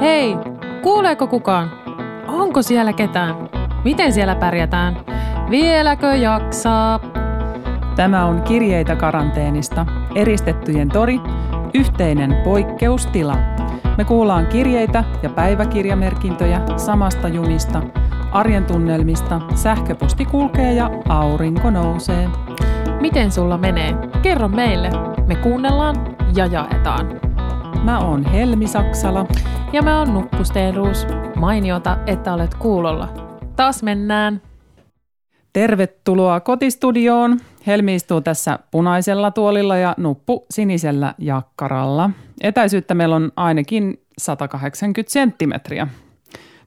Hei, kuuleeko kukaan? Onko siellä ketään? Miten siellä pärjätään? Vieläkö jaksaa? Tämä on Kirjeitä karanteenista, eristettyjen tori, yhteinen poikkeustila. Me kuullaan kirjeitä ja päiväkirjamerkintöjä samasta junista, arjen tunnelmista, sähköposti kulkee ja aurinko nousee. Miten sulla menee? Kerro meille. Me kuunnellaan ja jaetaan. Mä oon Helmi Saksala. Ja mä oon Nuppu Steenruus. Mainiota, että olet kuulolla. Taas mennään. Tervetuloa kotistudioon. Helmi istuu tässä punaisella tuolilla ja Nuppu sinisellä jakkaralla. Etäisyyttä meillä on ainakin 180 senttimetriä.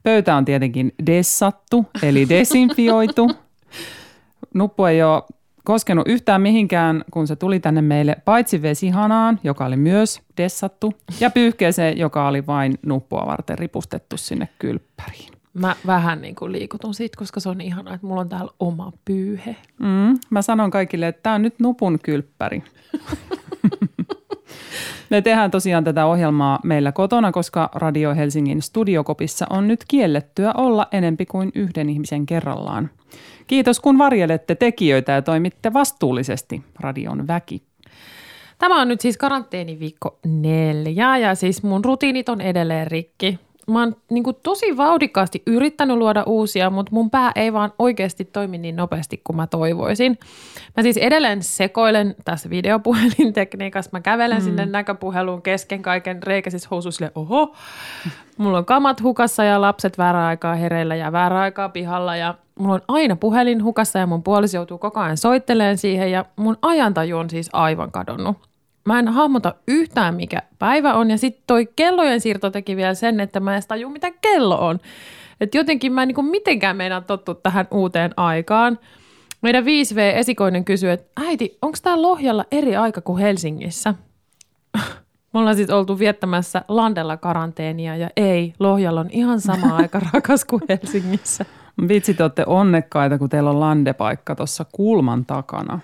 Pöytä on tietenkin dessattu, eli desinfioitu. Nuppu ei ole koskenut yhtään mihinkään, kun se tuli tänne meille, paitsi vesihanaan, joka oli myös dessattu, ja pyyhkeeseen, joka oli vain nuppua varten ripustettu sinne kylppäriin. Mä vähän niin kuin liikutun siitä, koska se on ihanaa, että mulla on täällä oma pyyhe. Mm, mä sanon kaikille, että tämä on nyt nupun kylppäri. Me tehdään tosiaan tätä ohjelmaa meillä kotona, koska Radio Helsingin studiokopissa on nyt kiellettyä olla enempi kuin yhden ihmisen kerrallaan. Kiitos kun varjelette tekijöitä ja toimitte vastuullisesti, radion väki. Tämä on nyt siis karanteeniviikko neljä ja siis mun rutiinit on edelleen rikki mä oon niin kuin tosi vauhdikkaasti yrittänyt luoda uusia, mutta mun pää ei vaan oikeasti toimi niin nopeasti kuin mä toivoisin. Mä siis edelleen sekoilen tässä videopuhelintekniikassa. Mä kävelen mm. sinne näköpuheluun kesken kaiken reikäisissä housuissa oho, mulla on kamat hukassa ja lapset väärä aikaa hereillä ja väärä aikaa pihalla ja mulla on aina puhelin hukassa ja mun puolisi joutuu koko ajan soitteleen siihen ja mun ajantaju on siis aivan kadonnut. Mä en hahmota yhtään, mikä päivä on. Ja sitten toi kellojen siirto teki vielä sen, että mä en taju, mitä kello on. Että jotenkin mä en niin mitenkään meinaa tottu tähän uuteen aikaan. Meidän 5V-esikoinen kysyy, että äiti, onko tämä Lohjalla eri aika kuin Helsingissä? Me ollaan sitten oltu viettämässä Landella karanteenia ja ei, Lohjalla on ihan sama aika rakas kuin Helsingissä. Vitsi, te olette onnekkaita, kun teillä on landepaikka tuossa kulman takana.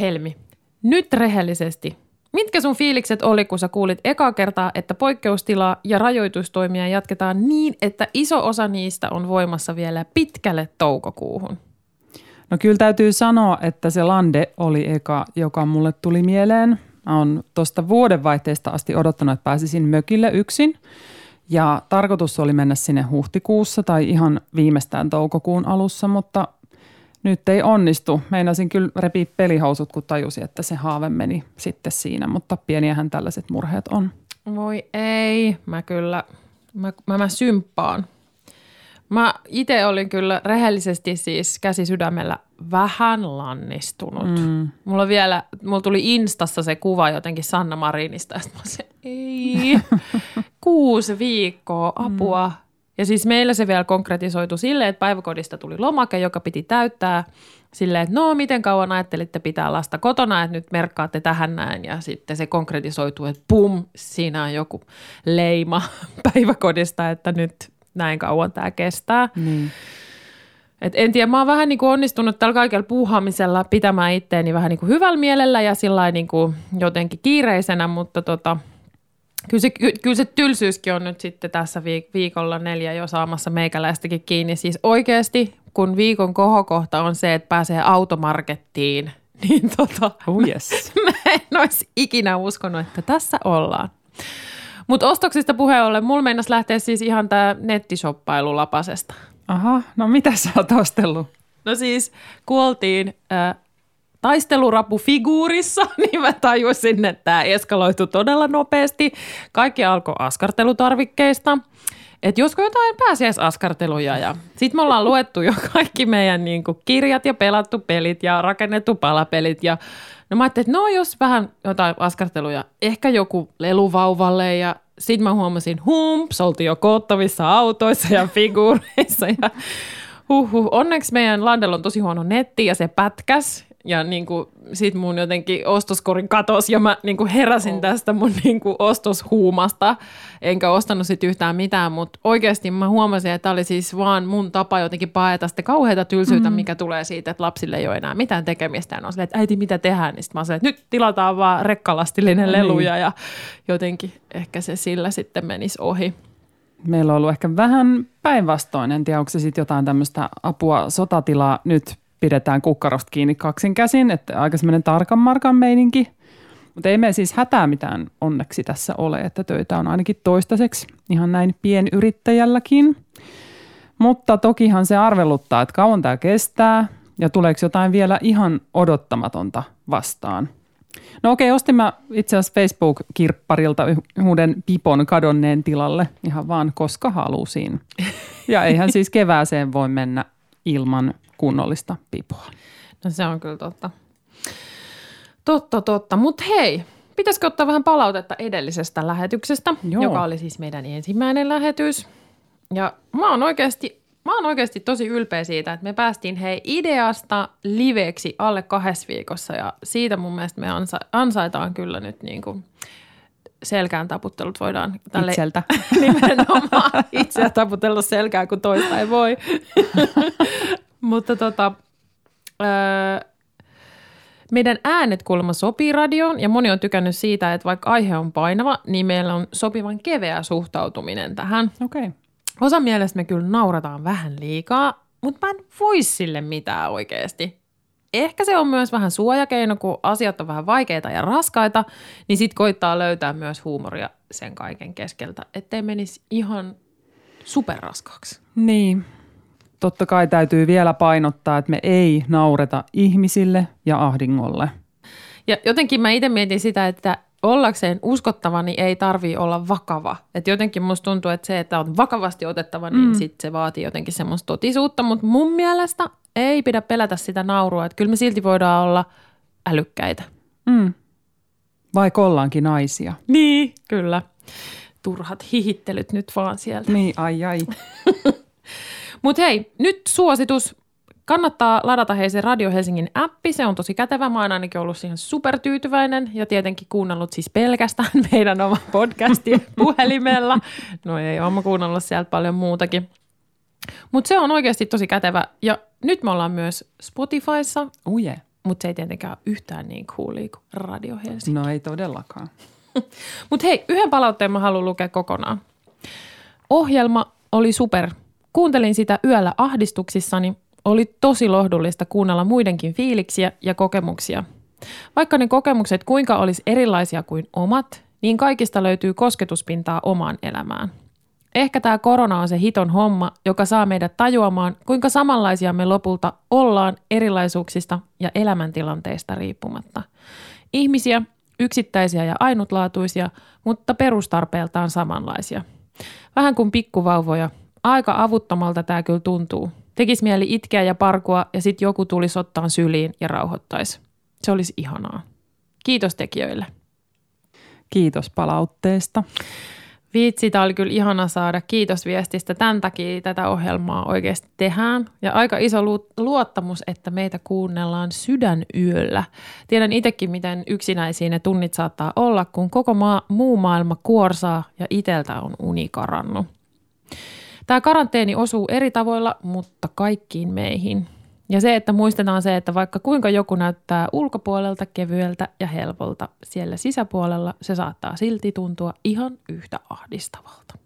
Helmi, nyt rehellisesti. Mitkä sun fiilikset oli, kun sä kuulit eka kertaa, että poikkeustilaa ja rajoitustoimia jatketaan niin, että iso osa niistä on voimassa vielä pitkälle toukokuuhun? No kyllä täytyy sanoa, että se lande oli eka, joka mulle tuli mieleen. Mä oon tuosta vuodenvaihteesta asti odottanut, että pääsisin mökille yksin. Ja tarkoitus oli mennä sinne huhtikuussa tai ihan viimeistään toukokuun alussa, mutta nyt ei onnistu. Meinasin kyllä repiä pelihousut, kun tajusin, että se haave meni sitten siinä, mutta pieniähän tällaiset murheet on. Voi ei, mä kyllä, mä, mä, mä symppaan. Mä itse olin kyllä rehellisesti siis käsi sydämellä vähän lannistunut. Mm. Mulla vielä, mulla tuli Instassa se kuva jotenkin Sanna Marinista, ja mä se, ei, kuusi viikkoa, apua. Mm ja siis meillä se vielä konkretisoitu silleen, että päiväkodista tuli lomake, joka piti täyttää silleen, että no miten kauan ajattelitte pitää lasta kotona, että nyt merkkaatte tähän näin. Ja sitten se konkretisoituu, että pum, siinä on joku leima päiväkodista, että nyt näin kauan tämä kestää. Niin. Et en tiedä, mä oon vähän niin kuin onnistunut tällä kaikella puuhaamisella pitämään itteeni vähän niin kuin hyvällä mielellä ja sillä niin kuin jotenkin kiireisenä, mutta tota – Kyllä se, kyllä se tylsyyskin on nyt sitten tässä viikolla neljä jo saamassa meikäläistäkin kiinni. Siis oikeasti, kun viikon kohokohta on se, että pääsee automarkettiin, niin tota, oh yes. mä en olisi ikinä uskonut, että tässä ollaan. Mutta ostoksista puheen ollen, mulla meinas lähteä siis ihan tämä nettishoppailu lapasesta. Aha, no mitä sä oot ostellut? No siis kuoltiin äh, taistelurapufiguurissa, niin mä tajusin, että tämä eskaloitu todella nopeasti. Kaikki alkoi askartelutarvikkeista. Että josko jotain pääsiäisaskarteluja ja sitten me ollaan luettu jo kaikki meidän niin kuin, kirjat ja pelattu pelit ja rakennettu palapelit ja no mä ajattelin, että no jos vähän jotain askarteluja, ehkä joku leluvauvalle ja sitten mä huomasin, humps, oltiin jo koottavissa autoissa ja figuureissa ja huhhuh. Onneksi meidän Landella on tosi huono netti ja se pätkäs ja niin kuin, sit mun jotenkin ostoskorin katos ja mä niin kuin heräsin oh. tästä mun niin kuin ostoshuumasta, enkä ostanut sit yhtään mitään, mutta oikeasti mä huomasin, että oli siis vaan mun tapa jotenkin paeta sitä kauheita tylsyyttä, mm. mikä tulee siitä, että lapsille ei ole enää mitään tekemistä. Ja on silleen, että äiti, mitä tehdään? Niin sit mä sanoin, että nyt tilataan vaan rekkalastillinen no, leluja niin. ja jotenkin ehkä se sillä sitten menisi ohi. meillä on ollut ehkä vähän päinvastoin. En tiedä, onko se sitten jotain tämmöistä apua sotatilaa. Nyt pidetään kukkarosta kiinni kaksin käsin, että aika semmoinen tarkan markan meininki. Mutta ei me siis hätää mitään onneksi tässä ole, että töitä on ainakin toistaiseksi ihan näin pienyrittäjälläkin. Mutta tokihan se arveluttaa, että kauan tämä kestää ja tuleeko jotain vielä ihan odottamatonta vastaan – No okei, ostin mä itse asiassa Facebook-kirpparilta uuden pipon kadonneen tilalle ihan vaan koska halusin. Ja eihän siis kevääseen voi mennä ilman kunnollista pipoa. No se on kyllä totta. Totta, totta. Mutta hei, pitäisikö ottaa vähän palautetta edellisestä lähetyksestä, Joo. joka oli siis meidän ensimmäinen lähetys. Ja mä oon oikeasti mä oon oikeasti tosi ylpeä siitä, että me päästiin hei ideasta liveksi alle kahdessa viikossa ja siitä mun mielestä me ansa- ansaitaan kyllä nyt niin kuin selkään taputtelut voidaan tälle Itseltä. nimenomaan itseä taputella selkään, kun toista ei voi. Mutta tota, öö, meidän äänet kuulemma sopii radioon ja moni on tykännyt siitä, että vaikka aihe on painava, niin meillä on sopivan keveä suhtautuminen tähän. Okei. Okay. Osa mielestä me kyllä naurataan vähän liikaa, mutta mä en voi sille mitään oikeasti. Ehkä se on myös vähän suojakeino, kun asiat on vähän vaikeita ja raskaita, niin sit koittaa löytää myös huumoria sen kaiken keskeltä, ettei menisi ihan superraskaaksi. Niin. Totta kai täytyy vielä painottaa, että me ei naureta ihmisille ja ahdingolle. Ja jotenkin mä itse mietin sitä, että ollakseen uskottava, niin ei tarvii olla vakava. Et jotenkin musta tuntuu, että se, että on vakavasti otettava, niin mm. sit se vaatii jotenkin semmoista totisuutta. Mutta mun mielestä ei pidä pelätä sitä naurua. Että kyllä me silti voidaan olla älykkäitä. Mm. Vaikka ollaankin naisia. Niin, kyllä. Turhat hihittelyt nyt vaan sieltä. Niin, ai ai. Mutta hei, nyt suositus. Kannattaa ladata hei se Radio Helsingin appi, se on tosi kätevä. Mä oon ainakin ollut siihen supertyytyväinen ja tietenkin kuunnellut siis pelkästään meidän oma podcasti puhelimella. No ei, oon mä kuunnellut sieltä paljon muutakin. Mutta se on oikeasti tosi kätevä ja nyt me ollaan myös Spotifyssa. Oh yeah. Mutta se ei tietenkään ole yhtään niin coolia kuin Radio Helsinki. No ei todellakaan. Mutta hei, yhden palautteen mä haluan lukea kokonaan. Ohjelma oli super. Kuuntelin sitä yöllä ahdistuksissani oli tosi lohdullista kuunnella muidenkin fiiliksiä ja kokemuksia. Vaikka ne kokemukset kuinka olisi erilaisia kuin omat, niin kaikista löytyy kosketuspintaa omaan elämään. Ehkä tämä korona on se hiton homma, joka saa meidät tajuamaan, kuinka samanlaisia me lopulta ollaan erilaisuuksista ja elämäntilanteista riippumatta. Ihmisiä, yksittäisiä ja ainutlaatuisia, mutta perustarpeeltaan samanlaisia. Vähän kuin pikkuvauvoja. Aika avuttomalta tämä kyllä tuntuu, Tekisi mieli itkeä ja parkua ja sitten joku tulisi ottaa syliin ja rauhoittaisi. Se olisi ihanaa. Kiitos tekijöille. Kiitos palautteesta. Viitsi, tämä oli kyllä ihana saada. Kiitos viestistä. Tämän takia tätä ohjelmaa oikeasti tehdään. Ja aika iso luottamus, että meitä kuunnellaan sydänyöllä. Tiedän itsekin, miten yksinäisiä ne tunnit saattaa olla, kun koko maa, muu maailma kuorsaa ja iteltä on uni karannut. Tämä karanteeni osuu eri tavoilla, mutta kaikkiin meihin. Ja se, että muistetaan se, että vaikka kuinka joku näyttää ulkopuolelta kevyeltä ja helpolta, siellä sisäpuolella se saattaa silti tuntua ihan yhtä ahdistavalta.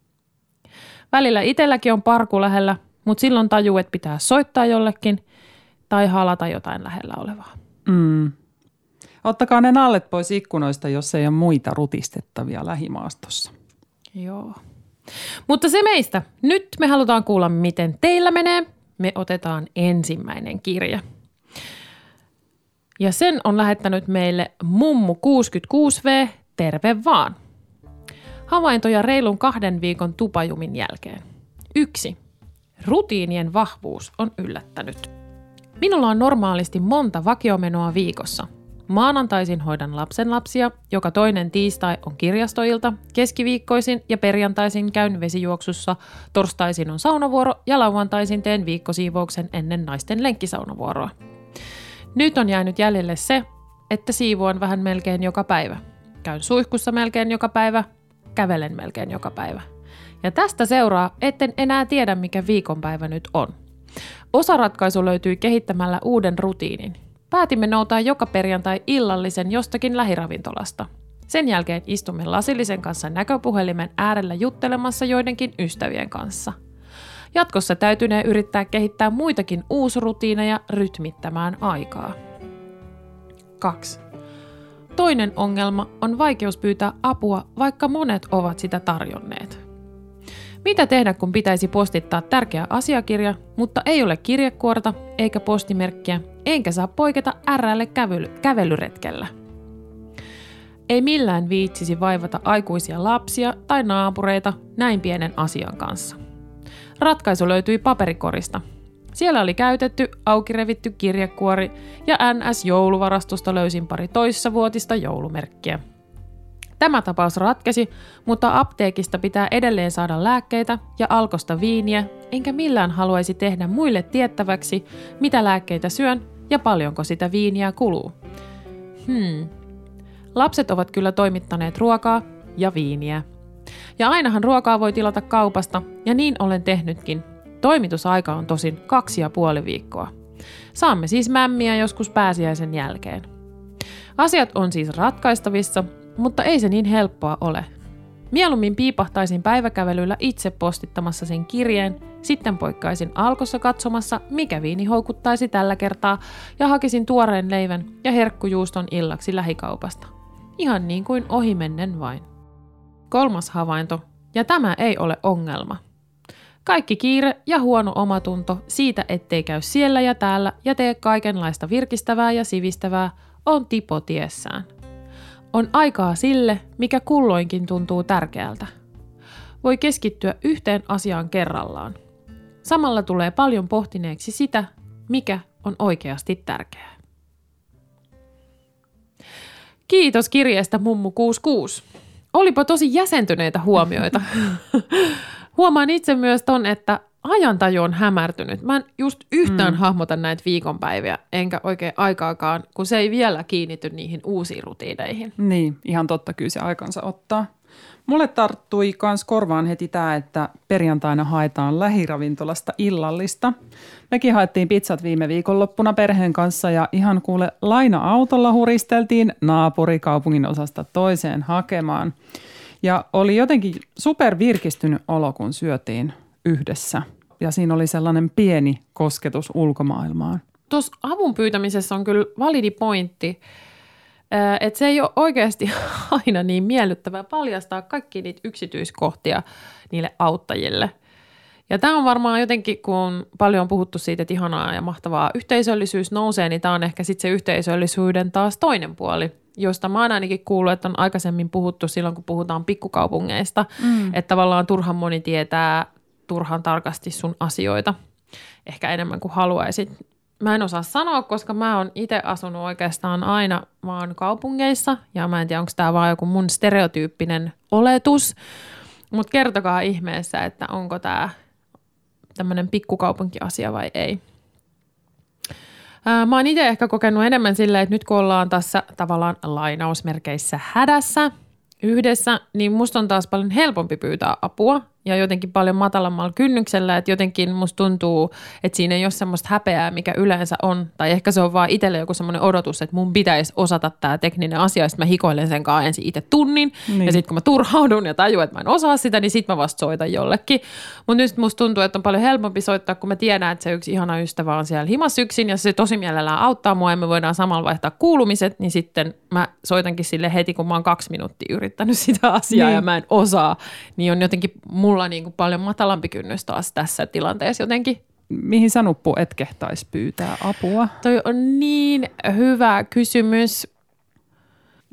Välillä itselläkin on parku lähellä, mutta silloin tajuu, että pitää soittaa jollekin tai halata jotain lähellä olevaa. Mm. Ottakaa ne nallet pois ikkunoista, jos ei ole muita rutistettavia lähimaastossa. Joo. Mutta se meistä. Nyt me halutaan kuulla, miten teillä menee. Me otetaan ensimmäinen kirja. Ja sen on lähettänyt meille Mummu 66V. Terve vaan. Havaintoja reilun kahden viikon tupajumin jälkeen. Yksi. Rutiinien vahvuus on yllättänyt. Minulla on normaalisti monta vakiomenoa viikossa – Maanantaisin hoidan lapsen lapsia, joka toinen tiistai on kirjastoilta, keskiviikkoisin ja perjantaisin käyn vesijuoksussa, torstaisin on saunavuoro ja lauantaisin teen viikkosiivouksen ennen naisten lenkkisaunavuoroa. Nyt on jäänyt jäljelle se, että siivoan vähän melkein joka päivä. Käyn suihkussa melkein joka päivä, kävelen melkein joka päivä. Ja tästä seuraa, etten enää tiedä mikä viikonpäivä nyt on. Osaratkaisu löytyy kehittämällä uuden rutiinin, Päätimme noutaa joka perjantai illallisen jostakin lähiravintolasta. Sen jälkeen istumme lasillisen kanssa näköpuhelimen äärellä juttelemassa joidenkin ystävien kanssa. Jatkossa täytynee yrittää kehittää muitakin uusrutiineja rytmittämään aikaa. 2. Toinen ongelma on vaikeus pyytää apua, vaikka monet ovat sitä tarjonneet. Mitä tehdä, kun pitäisi postittaa tärkeä asiakirja, mutta ei ole kirjekuorta eikä postimerkkiä, enkä saa poiketa RL kävelyretkellä? Ei millään viitsisi vaivata aikuisia lapsia tai naapureita näin pienen asian kanssa. Ratkaisu löytyi paperikorista. Siellä oli käytetty, auki revitty kirjekuori ja NS-jouluvarastosta löysin pari toissavuotista joulumerkkiä – Tämä tapaus ratkesi, mutta apteekista pitää edelleen saada lääkkeitä ja alkosta viiniä, enkä millään haluaisi tehdä muille tiettäväksi, mitä lääkkeitä syön ja paljonko sitä viiniä kuluu. Hmm. Lapset ovat kyllä toimittaneet ruokaa ja viiniä. Ja ainahan ruokaa voi tilata kaupasta, ja niin olen tehnytkin. Toimitusaika on tosin kaksi ja puoli viikkoa. Saamme siis mämmiä joskus pääsiäisen jälkeen. Asiat on siis ratkaistavissa, mutta ei se niin helppoa ole. Mieluummin piipahtaisin päiväkävelyllä itse postittamassa sen kirjeen, sitten poikkaisin alkossa katsomassa, mikä viini houkuttaisi tällä kertaa, ja hakisin tuoreen leivän ja herkkujuuston illaksi lähikaupasta. Ihan niin kuin ohimennen vain. Kolmas havainto, ja tämä ei ole ongelma. Kaikki kiire ja huono omatunto siitä, ettei käy siellä ja täällä ja tee kaikenlaista virkistävää ja sivistävää, on tipotiessään. On aikaa sille, mikä kulloinkin tuntuu tärkeältä. Voi keskittyä yhteen asiaan kerrallaan. Samalla tulee paljon pohtineeksi sitä, mikä on oikeasti tärkeää. Kiitos kirjeestä Mummu 66. Olipa tosi jäsentyneitä huomioita. Huomaan itse myös ton, että ajantaju on hämärtynyt. Mä en just yhtään mm. hahmota näitä viikonpäiviä, enkä oikein aikaakaan, kun se ei vielä kiinnity niihin uusiin rutiineihin. Niin, ihan totta, kyllä se aikansa ottaa. Mulle tarttui kans korvaan heti tämä, että perjantaina haetaan lähiravintolasta illallista. Mekin haettiin pizzat viime viikonloppuna perheen kanssa ja ihan kuule laina-autolla huristeltiin naapurikaupungin osasta toiseen hakemaan. Ja oli jotenkin supervirkistynyt olo, kun syötiin yhdessä. Ja siinä oli sellainen pieni kosketus ulkomaailmaan. Tuossa avun pyytämisessä on kyllä validi pointti, että se ei ole oikeasti aina niin miellyttävää paljastaa kaikki niitä yksityiskohtia niille auttajille. Ja tämä on varmaan jotenkin, kun paljon on puhuttu siitä, että ihanaa ja mahtavaa yhteisöllisyys nousee, niin tämä on ehkä sitten se yhteisöllisyyden taas toinen puoli, josta mä oon ainakin kuullut, että on aikaisemmin puhuttu silloin, kun puhutaan pikkukaupungeista, mm. että tavallaan turhan moni tietää turhan tarkasti sun asioita, ehkä enemmän kuin haluaisit. Mä en osaa sanoa, koska mä oon itse asunut oikeastaan aina vaan kaupungeissa, ja mä en tiedä, onko tämä vaan joku mun stereotyyppinen oletus, mutta kertokaa ihmeessä, että onko tämä tämmöinen pikkukaupunkiasia vai ei. Mä oon itse ehkä kokenut enemmän silleen, että nyt kun ollaan tässä tavallaan lainausmerkeissä hädässä yhdessä, niin musta on taas paljon helpompi pyytää apua ja jotenkin paljon matalammalla kynnyksellä, että jotenkin musta tuntuu, että siinä ei ole semmoista häpeää, mikä yleensä on, tai ehkä se on vaan itselle joku semmoinen odotus, että mun pitäisi osata tämä tekninen asia, sitten mä hikoilen sen kanssa ensin itse tunnin, niin. ja sitten kun mä turhaudun ja tajuan, että mä en osaa sitä, niin sitten mä vasta soitan jollekin. Mutta nyt musta tuntuu, että on paljon helpompi soittaa, kun mä tiedän, että se yksi ihana ystävä on siellä himas yksin, ja se tosi mielellään auttaa mua, ja me voidaan samalla vaihtaa kuulumiset, niin sitten mä soitankin sille heti, kun mä oon kaksi minuuttia yrittänyt sitä asiaa, niin. ja mä en osaa, niin on jotenkin mulla niin kuin paljon matalampi kynnys taas tässä tilanteessa jotenkin. Mihin sanuppu et kehtaisi pyytää apua? Toi on niin hyvä kysymys.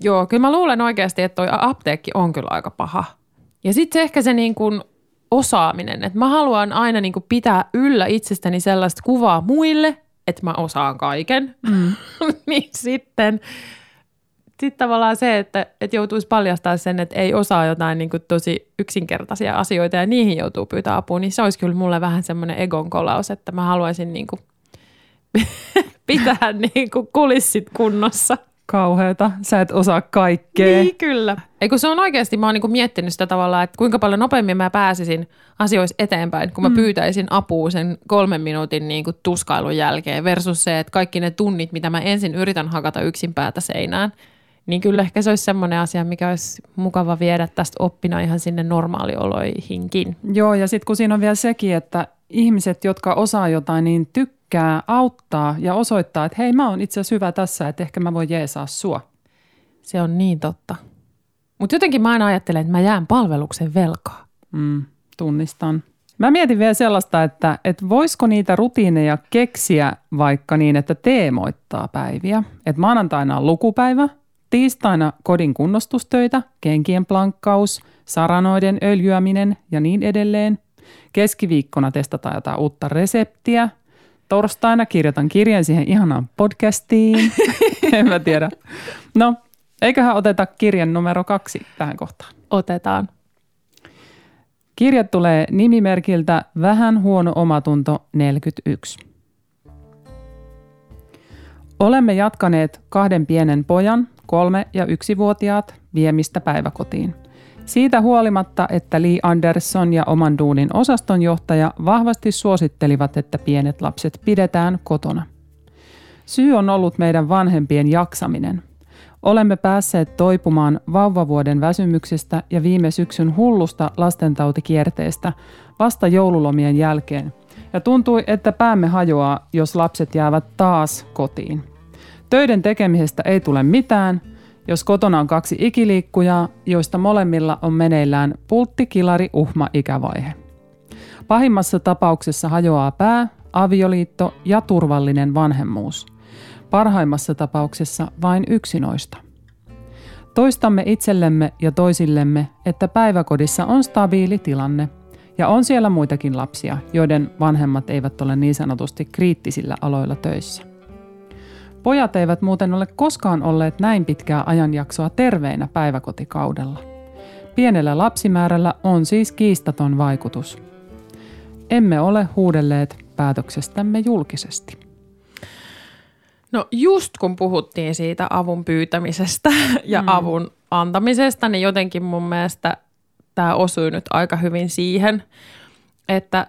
Joo, kyllä mä luulen oikeasti, että toi apteekki on kyllä aika paha. Ja sitten se ehkä se niin kuin osaaminen, että mä haluan aina niin kuin pitää yllä itsestäni sellaista kuvaa muille, että mä osaan kaiken. Mm. niin sitten sitten tavallaan se, että, että joutuisi paljastaa sen, että ei osaa jotain niin kuin tosi yksinkertaisia asioita ja niihin joutuu pyytää apua, niin se olisi kyllä mulle vähän semmoinen egon kolaus, että mä haluaisin niin kuin pitää niin kuin kulissit kunnossa. Kauheeta, sä et osaa kaikkea. Niin, kyllä. Eikö se on oikeasti, mä oon niin miettinyt sitä tavalla, että kuinka paljon nopeammin mä pääsisin asioissa eteenpäin, kun mä mm. pyytäisin apua sen kolmen minuutin niin kuin tuskailun jälkeen versus se, että kaikki ne tunnit, mitä mä ensin yritän hakata yksin päätä seinään, Niin kyllä ehkä se olisi semmoinen asia, mikä olisi mukava viedä tästä oppina ihan sinne normaalioloihinkin. Joo, ja sitten kun siinä on vielä sekin, että ihmiset, jotka osaa jotain, niin tykkää auttaa ja osoittaa, että hei mä oon itse asiassa hyvä tässä, että ehkä mä voin jeesaa sua. Se on niin totta. Mutta jotenkin mä aina ajattelen, että mä jään palveluksen velkaa. Mm, tunnistan. Mä mietin vielä sellaista, että, että voisiko niitä rutiineja keksiä vaikka niin, että teemoittaa päiviä. Että maanantaina on lukupäivä, tiistaina kodin kunnostustöitä, kenkien plankkaus, saranoiden öljyäminen ja niin edelleen. Keskiviikkona testataan jotain uutta reseptiä. Torstaina kirjoitan kirjeen siihen ihanaan podcastiin. en mä tiedä. No, eiköhän oteta kirjan numero kaksi tähän kohtaan. Otetaan. Kirja tulee nimimerkiltä Vähän huono omatunto 41. Olemme jatkaneet kahden pienen pojan, kolme- ja yksivuotiaat, viemistä päiväkotiin. Siitä huolimatta, että Lee Anderson ja oman duunin osastonjohtaja vahvasti suosittelivat, että pienet lapset pidetään kotona. Syy on ollut meidän vanhempien jaksaminen – Olemme päässeet toipumaan vauvavuoden väsymyksestä ja viime syksyn hullusta lastentautikierteestä vasta joululomien jälkeen. Ja tuntui, että päämme hajoaa, jos lapset jäävät taas kotiin. Töiden tekemisestä ei tule mitään, jos kotona on kaksi ikiliikkujaa, joista molemmilla on meneillään pultti, kilari, uhma, ikävaihe. Pahimmassa tapauksessa hajoaa pää, avioliitto ja turvallinen vanhemmuus – parhaimmassa tapauksessa vain yksi noista. Toistamme itsellemme ja toisillemme, että päiväkodissa on stabiili tilanne ja on siellä muitakin lapsia, joiden vanhemmat eivät ole niin sanotusti kriittisillä aloilla töissä. Pojat eivät muuten ole koskaan olleet näin pitkää ajanjaksoa terveinä päiväkotikaudella. Pienellä lapsimäärällä on siis kiistaton vaikutus. Emme ole huudelleet päätöksestämme julkisesti. No just kun puhuttiin siitä avun pyytämisestä ja mm. avun antamisesta, niin jotenkin mun mielestä tämä osui nyt aika hyvin siihen, että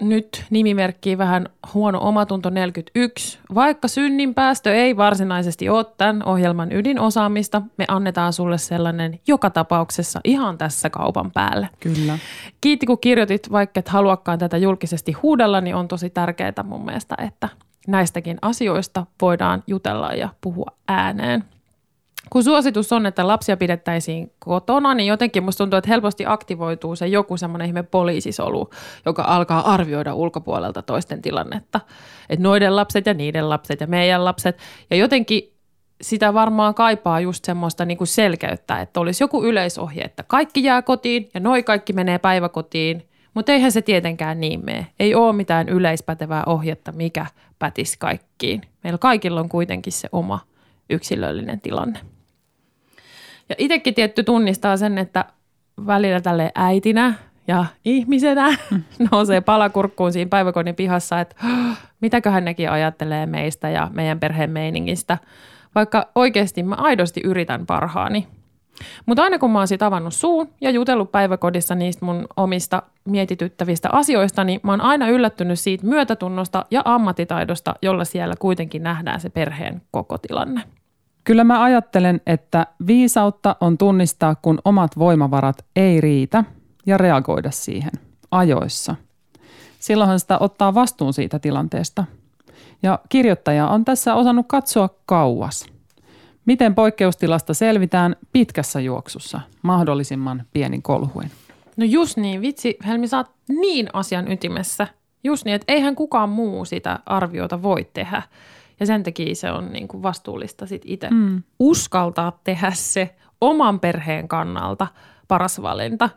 nyt nimimerkki vähän huono omatunto 41. Vaikka synnin päästö ei varsinaisesti ole tämän ohjelman ydinosaamista, me annetaan sulle sellainen joka tapauksessa ihan tässä kaupan päälle. Kyllä. Kiitti kun kirjoitit, vaikka et haluakaan tätä julkisesti huudella, niin on tosi tärkeää mun mielestä, että näistäkin asioista voidaan jutella ja puhua ääneen. Kun suositus on, että lapsia pidettäisiin kotona, niin jotenkin musta tuntuu, että helposti aktivoituu se joku semmoinen ihme poliisisolu, joka alkaa arvioida ulkopuolelta toisten tilannetta. Että noiden lapset ja niiden lapset ja meidän lapset. Ja jotenkin sitä varmaan kaipaa just semmoista niin kuin selkeyttä, että olisi joku yleisohje, että kaikki jää kotiin ja noi kaikki menee päiväkotiin mutta eihän se tietenkään niin mene. Ei ole mitään yleispätevää ohjetta, mikä pätisi kaikkiin. Meillä kaikilla on kuitenkin se oma yksilöllinen tilanne. Ja itsekin tietty tunnistaa sen, että välillä tälle äitinä ja ihmisenä nousee palakurkkuun siinä päiväkodin pihassa, että mitäköhän nekin ajattelee meistä ja meidän perheen meiningistä. Vaikka oikeasti mä aidosti yritän parhaani – mutta aina kun mä oon sit avannut suun ja jutellut päiväkodissa niistä mun omista mietityttävistä asioista, niin mä oon aina yllättynyt siitä myötätunnosta ja ammattitaidosta, jolla siellä kuitenkin nähdään se perheen koko tilanne. Kyllä mä ajattelen, että viisautta on tunnistaa, kun omat voimavarat ei riitä ja reagoida siihen ajoissa. Silloinhan sitä ottaa vastuun siitä tilanteesta. Ja kirjoittaja on tässä osannut katsoa kauas – Miten poikkeustilasta selvitään pitkässä juoksussa mahdollisimman pienin kolhuin? No just niin, vitsi Helmi, sä oot niin asian ytimessä. Just niin, että eihän kukaan muu sitä arviota voi tehdä. Ja sen takia se on niin kuin vastuullista sit itse mm. uskaltaa tehdä se oman perheen kannalta paras valinta.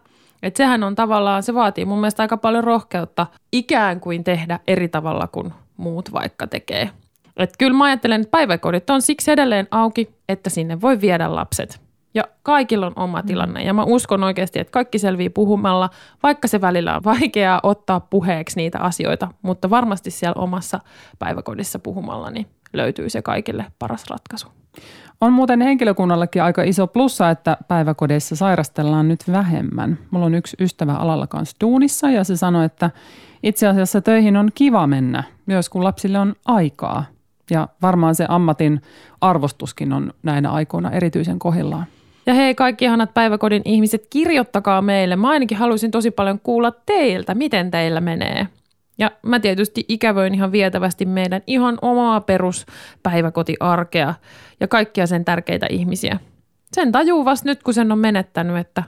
Että sehän on tavallaan, se vaatii mun mielestä aika paljon rohkeutta ikään kuin tehdä eri tavalla kuin muut vaikka tekee – et kyllä mä ajattelen, että päiväkodit on siksi edelleen auki, että sinne voi viedä lapset. Ja kaikilla on oma mm. tilanne. Ja mä uskon oikeasti, että kaikki selvii puhumalla, vaikka se välillä on vaikeaa ottaa puheeksi niitä asioita. Mutta varmasti siellä omassa päiväkodissa puhumalla niin löytyy se kaikille paras ratkaisu. On muuten henkilökunnallekin aika iso plussa, että päiväkodeissa sairastellaan nyt vähemmän. Mulla on yksi ystävä alalla kanssa duunissa ja se sanoi, että itse asiassa töihin on kiva mennä, myös kun lapsille on aikaa Ja varmaan se ammatin arvostuskin on näinä aikoina erityisen kohillaan. Ja hei kaikki ihanat päiväkodin ihmiset, kirjoittakaa meille. Mä ainakin haluaisin tosi paljon kuulla teiltä, miten teillä menee. Ja mä tietysti ikävöin ihan vietävästi meidän ihan omaa peruspäiväkotiarkea ja kaikkia sen tärkeitä ihmisiä. Sen tajuu vasta nyt, kun sen on menettänyt, että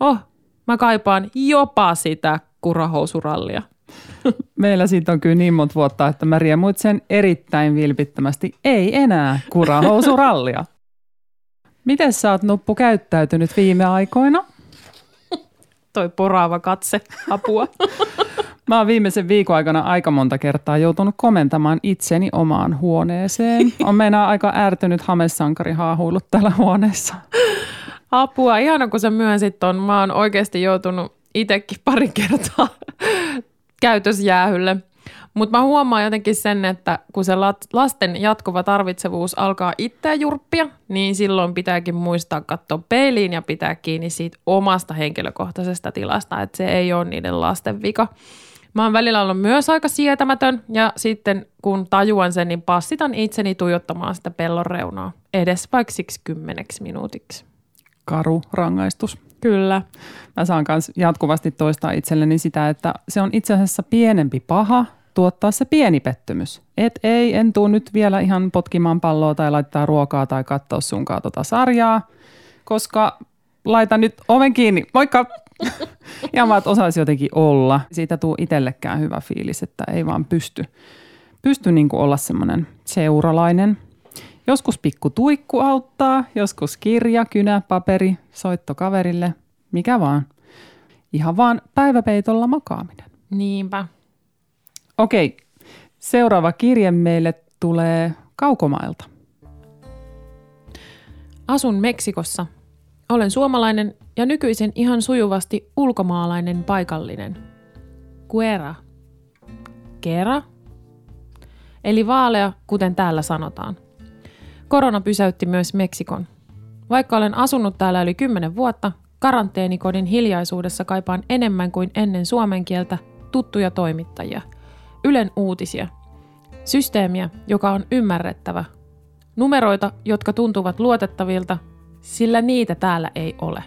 oh, mä kaipaan jopa sitä kurahousurallia. Meillä siitä on kyllä niin monta vuotta, että mä riemuit sen erittäin vilpittömästi. Ei enää kurahousurallia. Miten sä oot Nuppu käyttäytynyt viime aikoina? Toi poraava katse, apua. Mä oon viimeisen viikon aikana aika monta kertaa joutunut komentamaan itseni omaan huoneeseen. On meinaa aika ärtynyt hamesankari haahuillut täällä huoneessa. Apua, ihana kun sä myönsit ton. Mä oon oikeasti joutunut itsekin pari kertaa käytösjäähylle. Mutta mä huomaan jotenkin sen, että kun se lasten jatkuva tarvitsevuus alkaa itseä jurppia, niin silloin pitääkin muistaa katsoa peiliin ja pitää kiinni siitä omasta henkilökohtaisesta tilasta, että se ei ole niiden lasten vika. Mä oon välillä ollut myös aika sietämätön ja sitten kun tajuan sen, niin passitan itseni tuijottamaan sitä pellon reunaa edes vaikka siksi kymmeneksi minuutiksi. Karu rangaistus. Kyllä. Mä saan myös jatkuvasti toistaa itselleni sitä, että se on itse asiassa pienempi paha tuottaa se pieni pettymys. Et ei, en tuu nyt vielä ihan potkimaan palloa tai laittaa ruokaa tai katsoa sunkaan tota sarjaa, koska laita nyt oven kiinni, moikka! ja että osaisi jotenkin olla. Siitä tuu itsellekään hyvä fiilis, että ei vaan pysty, pysty niin olla semmoinen seuralainen. Joskus pikku tuikku auttaa, joskus kirja, kynä, paperi, soitto kaverille, mikä vaan. Ihan vaan päiväpeitolla makaaminen. Niinpä. Okei, seuraava kirje meille tulee kaukomailta. Asun Meksikossa. Olen suomalainen ja nykyisin ihan sujuvasti ulkomaalainen paikallinen. Guera. Kera? Eli vaalea, kuten täällä sanotaan. Korona pysäytti myös Meksikon. Vaikka olen asunut täällä yli 10 vuotta, karanteenikodin hiljaisuudessa kaipaan enemmän kuin ennen suomen kieltä tuttuja toimittajia – Ylen uutisia. Systeemiä, joka on ymmärrettävä. Numeroita, jotka tuntuvat luotettavilta, sillä niitä täällä ei ole.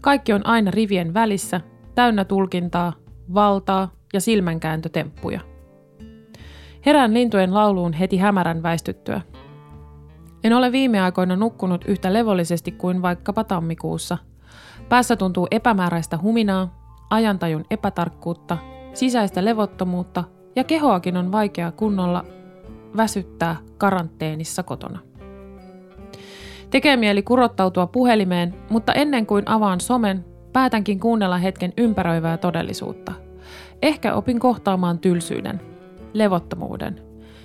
Kaikki on aina rivien välissä, täynnä tulkintaa, valtaa ja silmänkääntötemppuja. Herään lintujen lauluun heti hämärän väistyttyä. En ole viime aikoina nukkunut yhtä levollisesti kuin vaikkapa tammikuussa. Päässä tuntuu epämääräistä huminaa, ajantajun epätarkkuutta sisäistä levottomuutta ja kehoakin on vaikea kunnolla väsyttää karanteenissa kotona. Tekee mieli kurottautua puhelimeen, mutta ennen kuin avaan somen, päätänkin kuunnella hetken ympäröivää todellisuutta. Ehkä opin kohtaamaan tylsyyden, levottomuuden,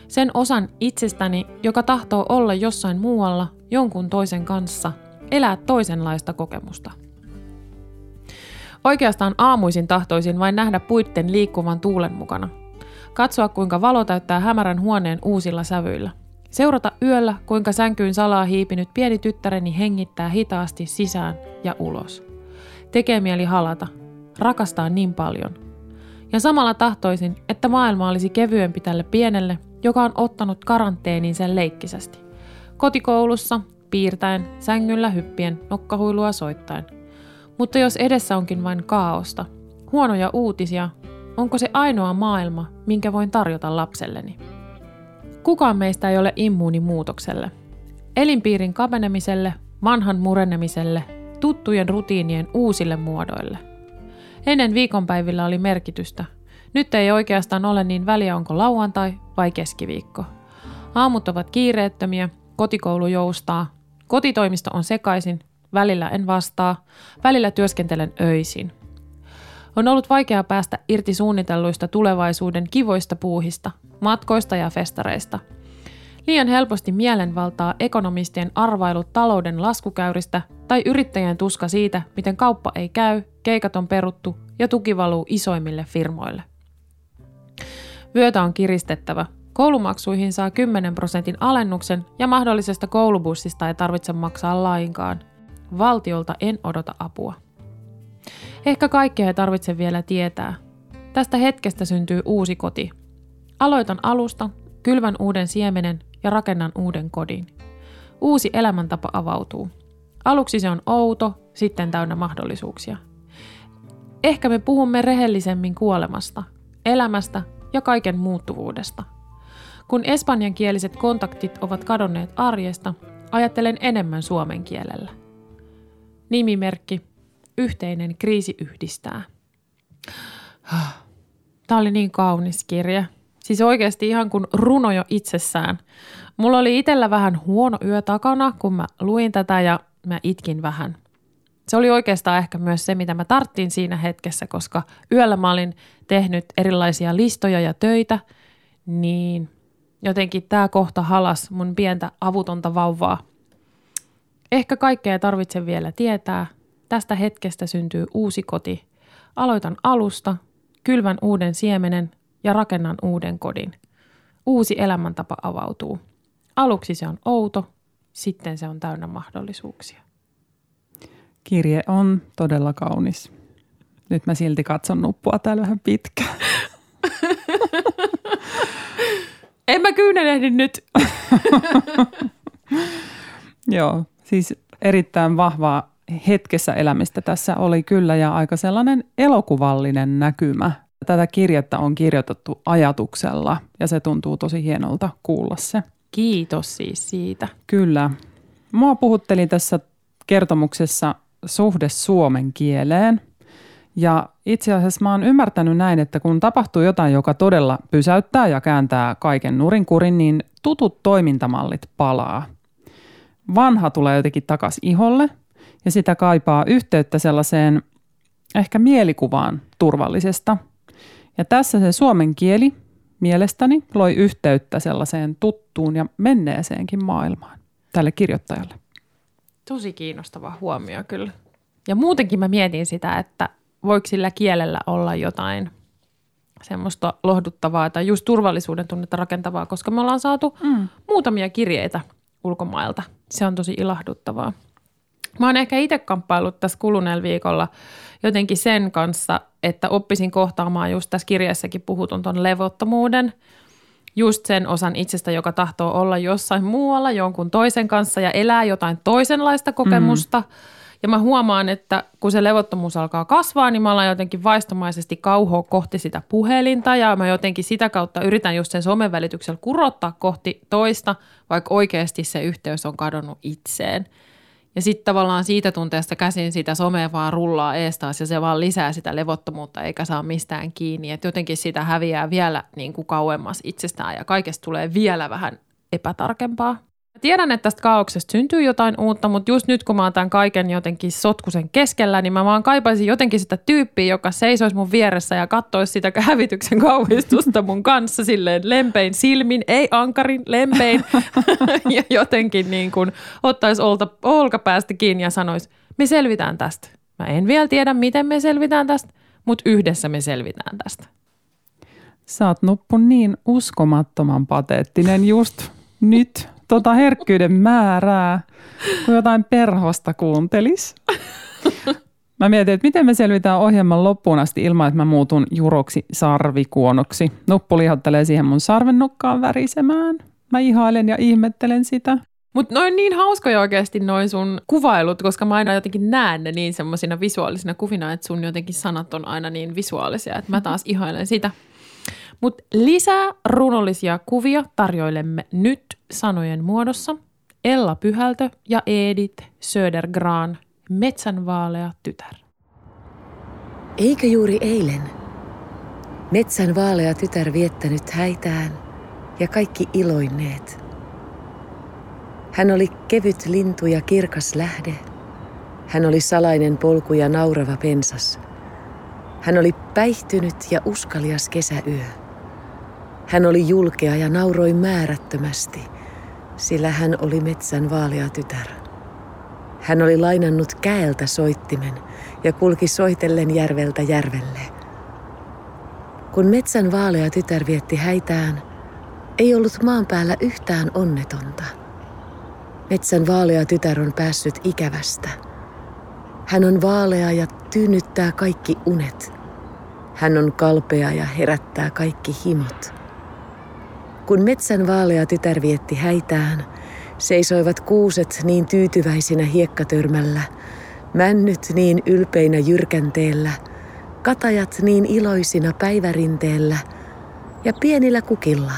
sen osan itsestäni, joka tahtoo olla jossain muualla jonkun toisen kanssa, elää toisenlaista kokemusta – Oikeastaan aamuisin tahtoisin vain nähdä puitten liikkuvan tuulen mukana. Katsoa, kuinka valo täyttää hämärän huoneen uusilla sävyillä. Seurata yöllä, kuinka sänkyyn salaa hiipinyt pieni tyttäreni hengittää hitaasti sisään ja ulos. Tekee mieli halata. Rakastaa niin paljon. Ja samalla tahtoisin, että maailma olisi kevyempi tälle pienelle, joka on ottanut karanteenin sen leikkisästi. Kotikoulussa, piirtäen, sängyllä hyppien, nokkahuilua soittaen. Mutta jos edessä onkin vain kaaosta, huonoja uutisia, onko se ainoa maailma, minkä voin tarjota lapselleni? Kukaan meistä ei ole immuuni muutokselle. Elinpiirin kapenemiselle, vanhan murenemiselle, tuttujen rutiinien uusille muodoille. Ennen viikonpäivillä oli merkitystä. Nyt ei oikeastaan ole niin väliä, onko lauantai vai keskiviikko. Aamut ovat kiireettömiä, kotikoulu joustaa, kotitoimisto on sekaisin välillä en vastaa, välillä työskentelen öisin. On ollut vaikea päästä irti suunnitelluista tulevaisuuden kivoista puuhista, matkoista ja festareista. Liian helposti mielen valtaa ekonomistien arvailut talouden laskukäyristä tai yrittäjien tuska siitä, miten kauppa ei käy, keikat on peruttu ja tuki valuu isoimmille firmoille. Vyötä on kiristettävä. Koulumaksuihin saa 10 prosentin alennuksen ja mahdollisesta koulubussista ei tarvitse maksaa lainkaan – Valtiolta en odota apua. Ehkä kaikkea ei tarvitse vielä tietää. Tästä hetkestä syntyy uusi koti. Aloitan alusta, kylvän uuden siemenen ja rakennan uuden kodin. Uusi elämäntapa avautuu. Aluksi se on outo, sitten täynnä mahdollisuuksia. Ehkä me puhumme rehellisemmin kuolemasta, elämästä ja kaiken muuttuvuudesta. Kun espanjankieliset kontaktit ovat kadonneet arjesta, ajattelen enemmän suomen kielellä. Nimimerkki Yhteinen kriisi yhdistää. Tämä oli niin kaunis kirja. Siis oikeasti ihan kuin runo jo itsessään. Mulla oli itsellä vähän huono yö takana, kun mä luin tätä ja mä itkin vähän. Se oli oikeastaan ehkä myös se, mitä mä tarttiin siinä hetkessä, koska yöllä mä olin tehnyt erilaisia listoja ja töitä, niin jotenkin tämä kohta halas mun pientä avutonta vauvaa. Ehkä kaikkea ei tarvitse vielä tietää. Tästä hetkestä syntyy uusi koti. Aloitan alusta, kylvän uuden siemenen ja rakennan uuden kodin. Uusi elämäntapa avautuu. Aluksi se on outo, sitten se on täynnä mahdollisuuksia. Kirje on todella kaunis. Nyt mä silti katson nuppua täällä vähän pitkään. en mä kyynelehdi nyt. Joo, siis erittäin vahvaa hetkessä elämistä tässä oli kyllä ja aika sellainen elokuvallinen näkymä. Tätä kirjettä on kirjoitettu ajatuksella ja se tuntuu tosi hienolta kuulla se. Kiitos siis siitä. Kyllä. Mua puhutteli tässä kertomuksessa suhde suomen kieleen. Ja itse asiassa mä oon ymmärtänyt näin, että kun tapahtuu jotain, joka todella pysäyttää ja kääntää kaiken nurin kurin, niin tutut toimintamallit palaa. Vanha tulee jotenkin takas iholle ja sitä kaipaa yhteyttä sellaiseen ehkä mielikuvaan turvallisesta. Ja tässä se suomen kieli mielestäni loi yhteyttä sellaiseen tuttuun ja menneeseenkin maailmaan tälle kirjoittajalle. Tosi kiinnostava huomio kyllä. Ja muutenkin mä mietin sitä, että voiko sillä kielellä olla jotain semmoista lohduttavaa tai just turvallisuuden tunnetta rakentavaa, koska me ollaan saatu mm. muutamia kirjeitä ulkomailta. Se on tosi ilahduttavaa. Mä oon ehkä itse kamppailut tässä kuluneella viikolla jotenkin sen kanssa, että oppisin kohtaamaan just tässä kirjassakin puhutun ton levottomuuden – just sen osan itsestä, joka tahtoo olla jossain muualla jonkun toisen kanssa ja elää jotain toisenlaista kokemusta. Mm. Ja mä huomaan, että kun se levottomuus alkaa kasvaa, niin mä ollaan jotenkin vaistomaisesti kauhoa kohti sitä puhelinta ja mä jotenkin sitä kautta yritän just sen somen välityksellä kurottaa kohti toista, vaikka oikeasti se yhteys on kadonnut itseen. Ja sitten tavallaan siitä tunteesta käsin sitä somea vaan rullaa eestaas ja se vaan lisää sitä levottomuutta eikä saa mistään kiinni. Että jotenkin sitä häviää vielä niin kuin kauemmas itsestään ja kaikesta tulee vielä vähän epätarkempaa. Tiedän, että tästä kaauksesta syntyy jotain uutta, mutta just nyt kun mä oon tämän kaiken jotenkin sotkusen keskellä, niin mä vaan kaipaisin jotenkin sitä tyyppiä, joka seisoisi mun vieressä ja katsoisi sitä hävityksen kauhistusta mun kanssa silleen lempein silmin, ei ankarin, lempein. ja jotenkin niin kuin ottaisi olta, olkapäästä kiinni ja sanoisi, me selvitään tästä. Mä en vielä tiedä, miten me selvitään tästä, mutta yhdessä me selvitään tästä. Sä oot nuppu niin uskomattoman pateettinen just nyt tota herkkyyden määrää, kun jotain perhosta kuuntelis. Mä mietin, että miten me selvitään ohjelman loppuun asti ilman, että mä muutun juroksi sarvikuonoksi. Nuppu lihottelee siihen mun sarvennokkaan värisemään. Mä ihailen ja ihmettelen sitä. Mutta noin niin hauskoja oikeasti noin sun kuvailut, koska mä aina jotenkin näen ne niin semmoisina visuaalisina kuvina, että sun jotenkin sanat on aina niin visuaalisia, että mä taas ihailen sitä. Mutta lisää runollisia kuvia tarjoilemme nyt sanojen muodossa. Ella Pyhältö ja Edith Södergran, Metsänvaalea tytär. Eikö juuri eilen metsän vaalea tytär viettänyt häitään ja kaikki iloinneet? Hän oli kevyt lintu ja kirkas lähde. Hän oli salainen polku ja naurava pensas. Hän oli päihtynyt ja uskalias kesäyö. Hän oli julkea ja nauroi määrättömästi, sillä hän oli metsän vaalea tytär. Hän oli lainannut käeltä soittimen ja kulki soitellen järveltä järvelle. Kun metsän vaalea tytär vietti häitään, ei ollut maan päällä yhtään onnetonta. Metsän vaalea tytär on päässyt ikävästä. Hän on vaalea ja tyynnyttää kaikki unet. Hän on kalpea ja herättää kaikki himot. Kun metsän vaalea tytär vietti häitään, seisoivat kuuset niin tyytyväisinä hiekkatörmällä, männyt niin ylpeinä jyrkänteellä, katajat niin iloisina päivärinteellä, ja pienillä kukilla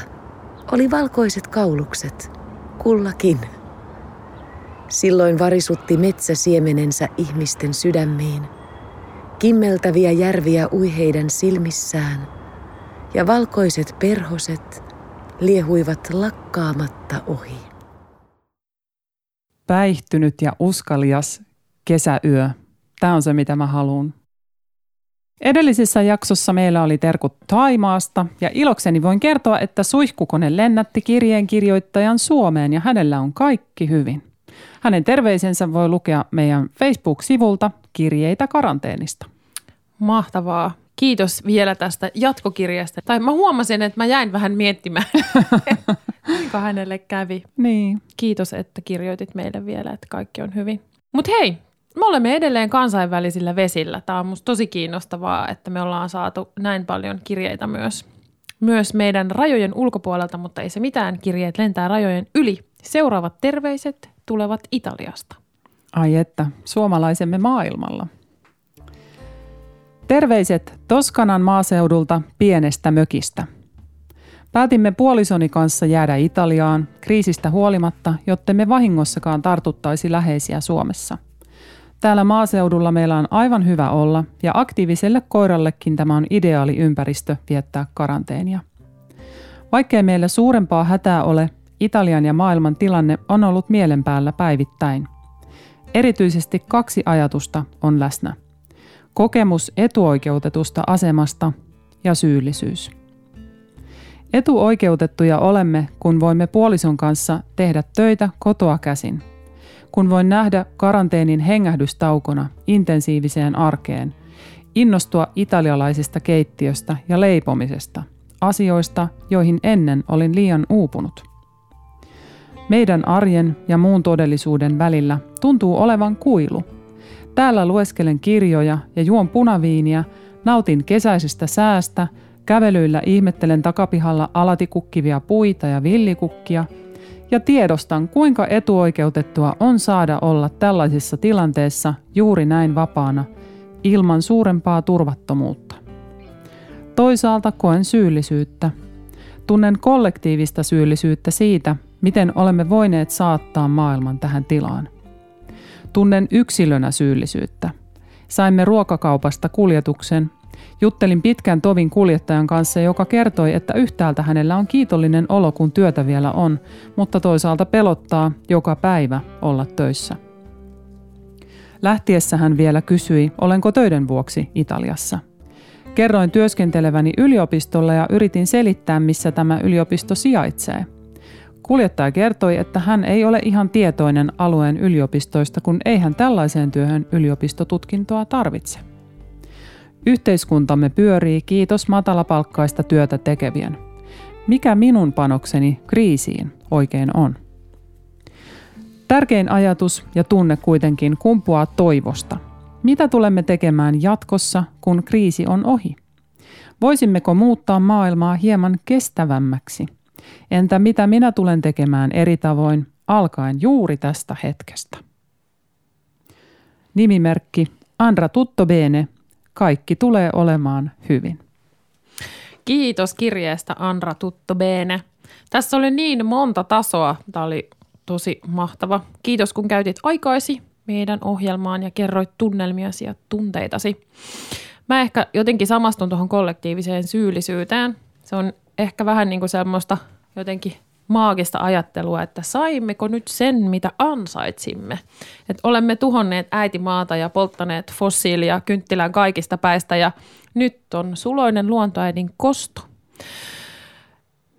oli valkoiset kaulukset, kullakin. Silloin varisutti metsä siemenensä ihmisten sydämiin. Kimmeltäviä järviä ui heidän silmissään, ja valkoiset perhoset liehuivat lakkaamatta ohi. Päihtynyt ja uskalias kesäyö. Tämä on se, mitä mä haluan. Edellisessä jaksossa meillä oli terkut Taimaasta ja ilokseni voin kertoa, että suihkukone lennätti kirjeen kirjoittajan Suomeen ja hänellä on kaikki hyvin. Hänen terveisensä voi lukea meidän Facebook-sivulta kirjeitä karanteenista. Mahtavaa. Kiitos vielä tästä jatkokirjasta. Tai mä huomasin, että mä jäin vähän miettimään, kuinka hänelle kävi. Niin. Kiitos, että kirjoitit meille vielä, että kaikki on hyvin. Mutta hei, me olemme edelleen kansainvälisillä vesillä. Tämä on musta tosi kiinnostavaa, että me ollaan saatu näin paljon kirjeitä myös, myös meidän rajojen ulkopuolelta, mutta ei se mitään. Kirjeet lentää rajojen yli. Seuraavat terveiset tulevat Italiasta. Ai että, suomalaisemme maailmalla. Terveiset Toskanan maaseudulta pienestä mökistä. Päätimme puolisoni kanssa jäädä Italiaan kriisistä huolimatta, jotta me vahingossakaan tartuttaisi läheisiä Suomessa. Täällä maaseudulla meillä on aivan hyvä olla ja aktiiviselle koirallekin tämä on ideaali ympäristö viettää karanteenia. Vaikkei meillä suurempaa hätää ole, Italian ja maailman tilanne on ollut mielen päällä päivittäin. Erityisesti kaksi ajatusta on läsnä. Kokemus etuoikeutetusta asemasta ja syyllisyys. Etuoikeutettuja olemme, kun voimme puolison kanssa tehdä töitä kotoa käsin. Kun voin nähdä karanteenin hengähdystaukona intensiiviseen arkeen, innostua italialaisesta keittiöstä ja leipomisesta, asioista, joihin ennen olin liian uupunut. Meidän arjen ja muun todellisuuden välillä tuntuu olevan kuilu. Täällä lueskelen kirjoja ja juon punaviiniä, nautin kesäisestä säästä, kävelyillä ihmettelen takapihalla alati kukkivia puita ja villikukkia ja tiedostan, kuinka etuoikeutettua on saada olla tällaisessa tilanteessa juuri näin vapaana, ilman suurempaa turvattomuutta. Toisaalta koen syyllisyyttä. Tunnen kollektiivista syyllisyyttä siitä, miten olemme voineet saattaa maailman tähän tilaan. Tunnen yksilönä syyllisyyttä. Saimme ruokakaupasta kuljetuksen. Juttelin pitkän tovin kuljettajan kanssa, joka kertoi, että yhtäältä hänellä on kiitollinen olo, kun työtä vielä on, mutta toisaalta pelottaa joka päivä olla töissä. Lähtiessä hän vielä kysyi, olenko töiden vuoksi Italiassa. Kerroin työskenteleväni yliopistolla ja yritin selittää, missä tämä yliopisto sijaitsee – Kuljettaja kertoi, että hän ei ole ihan tietoinen alueen yliopistoista, kun ei hän tällaiseen työhön yliopistotutkintoa tarvitse. Yhteiskuntamme pyörii kiitos matalapalkkaista työtä tekevien. Mikä minun panokseni kriisiin oikein on? Tärkein ajatus ja tunne kuitenkin kumpuaa toivosta. Mitä tulemme tekemään jatkossa, kun kriisi on ohi? Voisimmeko muuttaa maailmaa hieman kestävämmäksi – Entä mitä minä tulen tekemään eri tavoin alkaen juuri tästä hetkestä? Nimimerkki Andra Tutto Bene. Kaikki tulee olemaan hyvin. Kiitos kirjeestä Andra Tutto Bene. Tässä oli niin monta tasoa. Tämä oli tosi mahtava. Kiitos kun käytit aikaisi meidän ohjelmaan ja kerroit tunnelmiasi ja tunteitasi. Mä ehkä jotenkin samastun tuohon kollektiiviseen syyllisyyteen. Se on ehkä vähän niin kuin semmoista jotenkin maagista ajattelua, että saimmeko nyt sen, mitä ansaitsimme. Että olemme tuhonneet äitimaata ja polttaneet fossiilia kynttilän kaikista päistä ja nyt on suloinen luontoäidin kosto.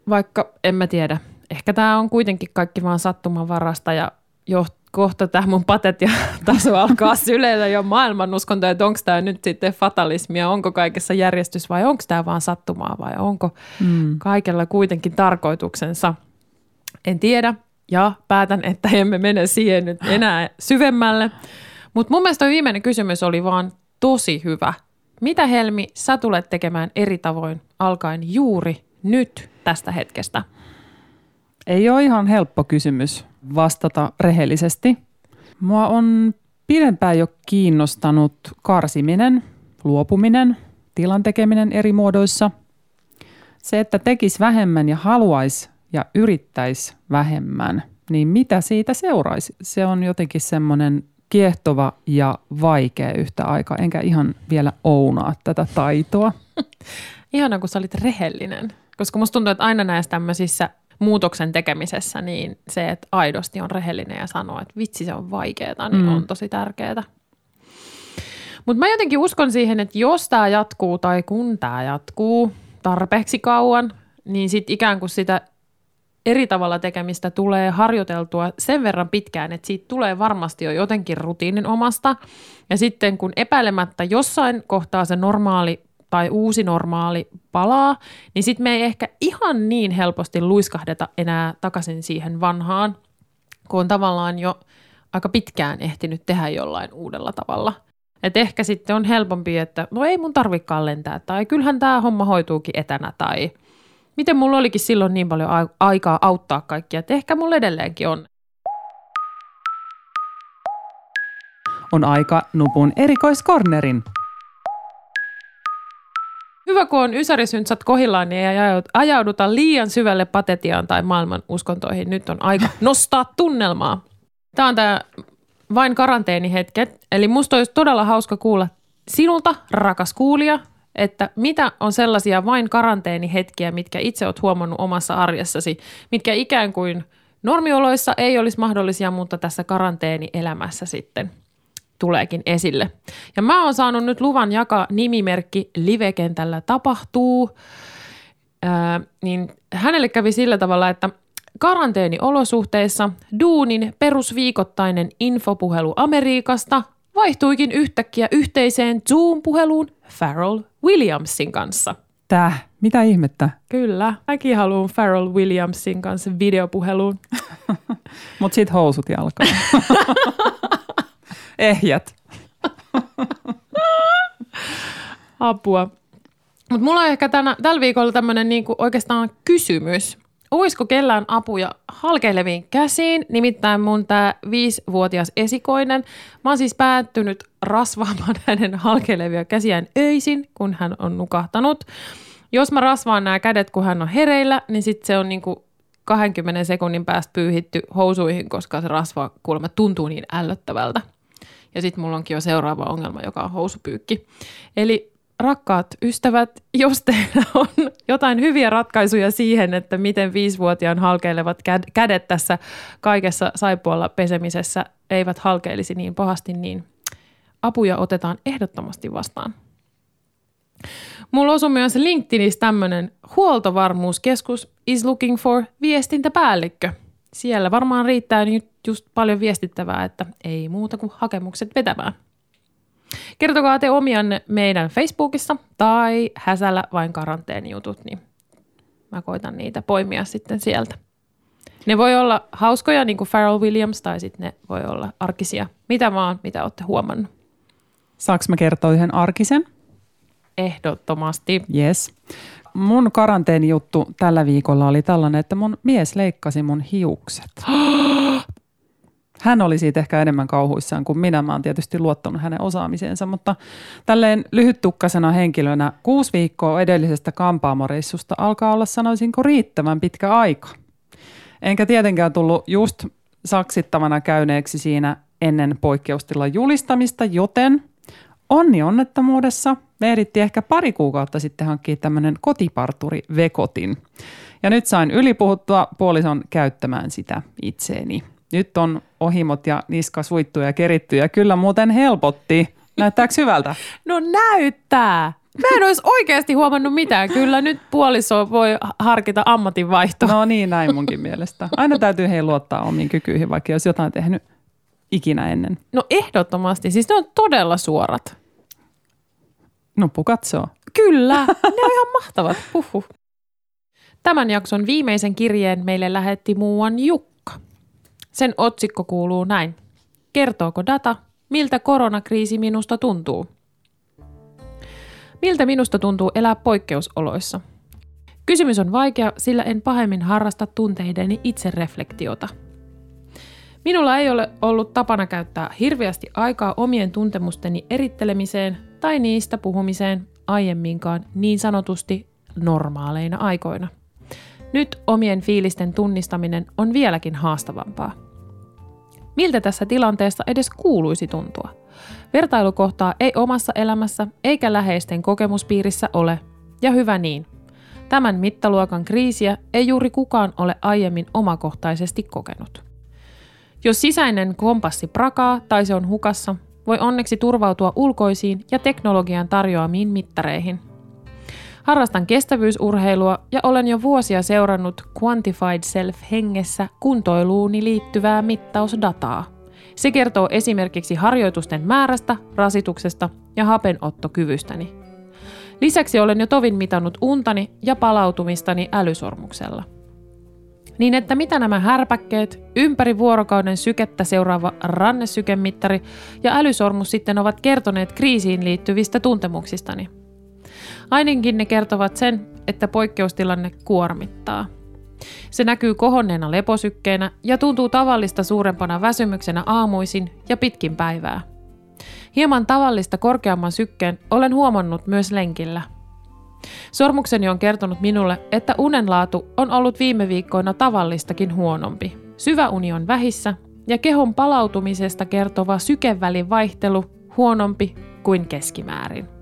Vaikka en mä tiedä, ehkä tämä on kuitenkin kaikki vaan sattuman varasta ja joht, kohta tämä mun taso alkaa syleillä jo maailmanuskonto, että onko tämä nyt sitten fatalismia, onko kaikessa järjestys vai onko tämä vaan sattumaa vai onko mm. kaikella kuitenkin tarkoituksensa. En tiedä ja päätän, että emme mene siihen nyt enää syvemmälle. Mutta mun mielestä viimeinen kysymys oli vaan tosi hyvä. Mitä Helmi, sä tulet tekemään eri tavoin alkaen juuri nyt tästä hetkestä? Ei ole ihan helppo kysymys vastata rehellisesti. Mua on pidempään jo kiinnostanut karsiminen, luopuminen, tilan tekeminen eri muodoissa. Se, että tekisi vähemmän ja haluaisi ja yrittäisi vähemmän, niin mitä siitä seuraisi? Se on jotenkin semmoinen kiehtova ja vaikea yhtä aikaa, enkä ihan vielä ounaa tätä taitoa. Ihana, kun sä olit rehellinen. Koska musta tuntuu, että aina näissä tämmöisissä muutoksen tekemisessä, niin se, että aidosti on rehellinen ja sanoo, että vitsi se on vaikeaa, niin mm. on tosi tärkeää. Mutta mä jotenkin uskon siihen, että jos tämä jatkuu tai kun tämä jatkuu tarpeeksi kauan, niin sitten ikään kuin sitä eri tavalla tekemistä tulee harjoiteltua sen verran pitkään, että siitä tulee varmasti jo jotenkin rutiinin omasta. Ja sitten kun epäilemättä jossain kohtaa se normaali tai uusi normaali palaa, niin sitten me ei ehkä ihan niin helposti luiskahdeta enää takaisin siihen vanhaan, kun on tavallaan jo aika pitkään ehtinyt tehdä jollain uudella tavalla. Et ehkä sitten on helpompi, että no ei mun tarvikaan lentää, tai kyllähän tämä homma hoituukin etänä, tai miten mulla olikin silloin niin paljon aikaa auttaa kaikkia, että ehkä mulla edelleenkin on. On aika nupun erikoiskornerin. Hyvä, kun on ysärisyntsät kohillaan, niin ei ajauduta liian syvälle patetiaan tai maailman uskontoihin. Nyt on aika nostaa tunnelmaa. Tämä on tämä vain karanteenihetket. Eli musta olisi todella hauska kuulla sinulta, rakas kuulija, että mitä on sellaisia vain karanteenihetkiä, mitkä itse olet huomannut omassa arjessasi, mitkä ikään kuin normioloissa ei olisi mahdollisia, mutta tässä karanteenielämässä sitten tuleekin esille. Ja mä oon saanut nyt luvan jakaa nimimerkki Livekentällä tapahtuu. Ää, niin hänelle kävi sillä tavalla, että karanteeniolosuhteissa duunin perusviikoittainen infopuhelu Amerikasta vaihtuikin yhtäkkiä yhteiseen Zoom-puheluun Farrell Williamsin kanssa. Tää? Mitä ihmettä? Kyllä. Mäkin haluan Farrell Williamsin kanssa videopuheluun. Mut sit housut jalkaan. Ehjät. Apua. Mutta mulla on ehkä tänä, tällä viikolla tämmöinen niinku oikeastaan kysymys. Olisiko kellään apuja halkeileviin käsiin? Nimittäin mun tämä viisivuotias esikoinen. Mä oon siis päättynyt rasvaamaan hänen halkeilevia käsiään öisin, kun hän on nukahtanut. Jos mä rasvaan nämä kädet, kun hän on hereillä, niin sitten se on niinku 20 sekunnin päästä pyyhitty housuihin, koska se rasva kuulemma tuntuu niin ällöttävältä. Ja sitten mulla onkin jo seuraava ongelma, joka on housupyykki. Eli rakkaat ystävät, jos teillä on jotain hyviä ratkaisuja siihen, että miten viisivuotiaan halkeilevat kädet tässä kaikessa saippualla pesemisessä eivät halkeilisi niin pahasti, niin apuja otetaan ehdottomasti vastaan. Mulla osui myös LinkedInissä tämmöinen huoltovarmuuskeskus is looking for viestintäpäällikkö. Siellä varmaan riittää nyt just paljon viestittävää, että ei muuta kuin hakemukset vetämään. Kertokaa te omianne meidän Facebookissa tai häsällä vain karanteenijutut, niin mä koitan niitä poimia sitten sieltä. Ne voi olla hauskoja, niin kuin Pharrell Williams, tai sitten ne voi olla arkisia. Mitä vaan, mitä olette huomannut. Saanko mä kertoa yhden arkisen? Ehdottomasti. Yes. Mun karanteenijuttu tällä viikolla oli tällainen, että mun mies leikkasi mun hiukset. Hän oli siitä ehkä enemmän kauhuissaan kuin minä. Mä oon tietysti luottanut hänen osaamiseensa, mutta tälleen lyhyttukkasena henkilönä kuusi viikkoa edellisestä kampaamoreissusta alkaa olla sanoisinko riittävän pitkä aika. Enkä tietenkään tullut just saksittavana käyneeksi siinä ennen poikkeustilan julistamista, joten onni onnettomuudessa me ehdittiin ehkä pari kuukautta sitten hankkia tämmöinen kotiparturi Vekotin. Ja nyt sain ylipuhuttua puolison käyttämään sitä itseeni. Nyt on ohimot ja niska suittu ja keritty ja kyllä muuten helpotti. Näyttääkö hyvältä? No näyttää. Mä en olisi oikeasti huomannut mitään. Kyllä nyt puoliso voi harkita ammatinvaihtoa. No niin, näin munkin mielestä. Aina täytyy hei luottaa omiin kykyihin, vaikka jos jotain tehnyt ikinä ennen. No ehdottomasti. Siis ne on todella suorat. Nuppu katsoo. Kyllä, ne on ihan mahtavat. Huhhuh. Tämän jakson viimeisen kirjeen meille lähetti muuan Jukka. Sen otsikko kuuluu näin. Kertooko data, miltä koronakriisi minusta tuntuu? Miltä minusta tuntuu elää poikkeusoloissa? Kysymys on vaikea, sillä en pahemmin harrasta tunteideni itsereflektiota. Minulla ei ole ollut tapana käyttää hirveästi aikaa omien tuntemusteni erittelemiseen tai niistä puhumiseen aiemminkaan niin sanotusti normaaleina aikoina. Nyt omien fiilisten tunnistaminen on vieläkin haastavampaa. Miltä tässä tilanteessa edes kuuluisi tuntua? Vertailukohtaa ei omassa elämässä eikä läheisten kokemuspiirissä ole, ja hyvä niin. Tämän mittaluokan kriisiä ei juuri kukaan ole aiemmin omakohtaisesti kokenut. Jos sisäinen kompassi prakaa tai se on hukassa, voi onneksi turvautua ulkoisiin ja teknologian tarjoamiin mittareihin. Harrastan kestävyysurheilua ja olen jo vuosia seurannut Quantified Self-hengessä kuntoiluuni liittyvää mittausdataa. Se kertoo esimerkiksi harjoitusten määrästä, rasituksesta ja hapenottokyvystäni. Lisäksi olen jo tovin mitannut untani ja palautumistani älysormuksella – niin että mitä nämä härpäkkeet, ympäri vuorokauden sykettä seuraava rannesykemittari ja älysormus sitten ovat kertoneet kriisiin liittyvistä tuntemuksistani. Ainakin ne kertovat sen, että poikkeustilanne kuormittaa. Se näkyy kohonneena leposykkeenä ja tuntuu tavallista suurempana väsymyksenä aamuisin ja pitkin päivää. Hieman tavallista korkeamman sykkeen olen huomannut myös lenkillä – Sormukseni on kertonut minulle, että unenlaatu on ollut viime viikkoina tavallistakin huonompi. Syvä uni on vähissä ja kehon palautumisesta kertova sykevälin vaihtelu huonompi kuin keskimäärin.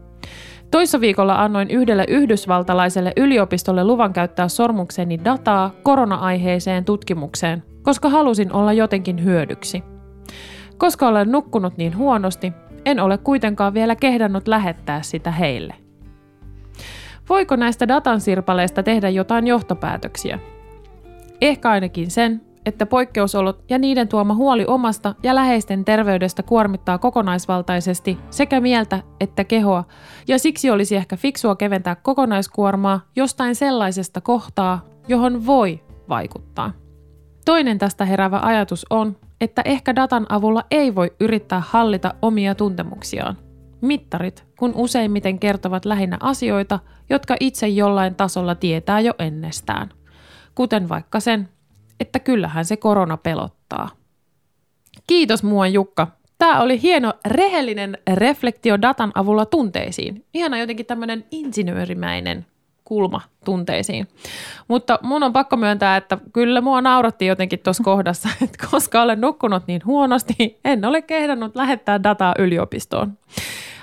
Toissa viikolla annoin yhdelle yhdysvaltalaiselle yliopistolle luvan käyttää sormukseni dataa korona-aiheeseen tutkimukseen, koska halusin olla jotenkin hyödyksi. Koska olen nukkunut niin huonosti, en ole kuitenkaan vielä kehdannut lähettää sitä heille – Voiko näistä datan sirpaleista tehdä jotain johtopäätöksiä? Ehkä ainakin sen, että poikkeusolot ja niiden tuoma huoli omasta ja läheisten terveydestä kuormittaa kokonaisvaltaisesti sekä mieltä että kehoa, ja siksi olisi ehkä fiksua keventää kokonaiskuormaa jostain sellaisesta kohtaa, johon voi vaikuttaa. Toinen tästä heräävä ajatus on, että ehkä datan avulla ei voi yrittää hallita omia tuntemuksiaan. Mittarit, kun useimmiten kertovat lähinnä asioita, jotka itse jollain tasolla tietää jo ennestään. Kuten vaikka sen, että kyllähän se korona pelottaa. Kiitos mua Jukka. Tämä oli hieno rehellinen reflektio datan avulla tunteisiin. Ihana jotenkin tämmöinen insinöörimäinen kulma tunteisiin. Mutta mun on pakko myöntää, että kyllä mua nauratti jotenkin tuossa kohdassa, että koska olen nukkunut niin huonosti, en ole kehdannut lähettää dataa yliopistoon.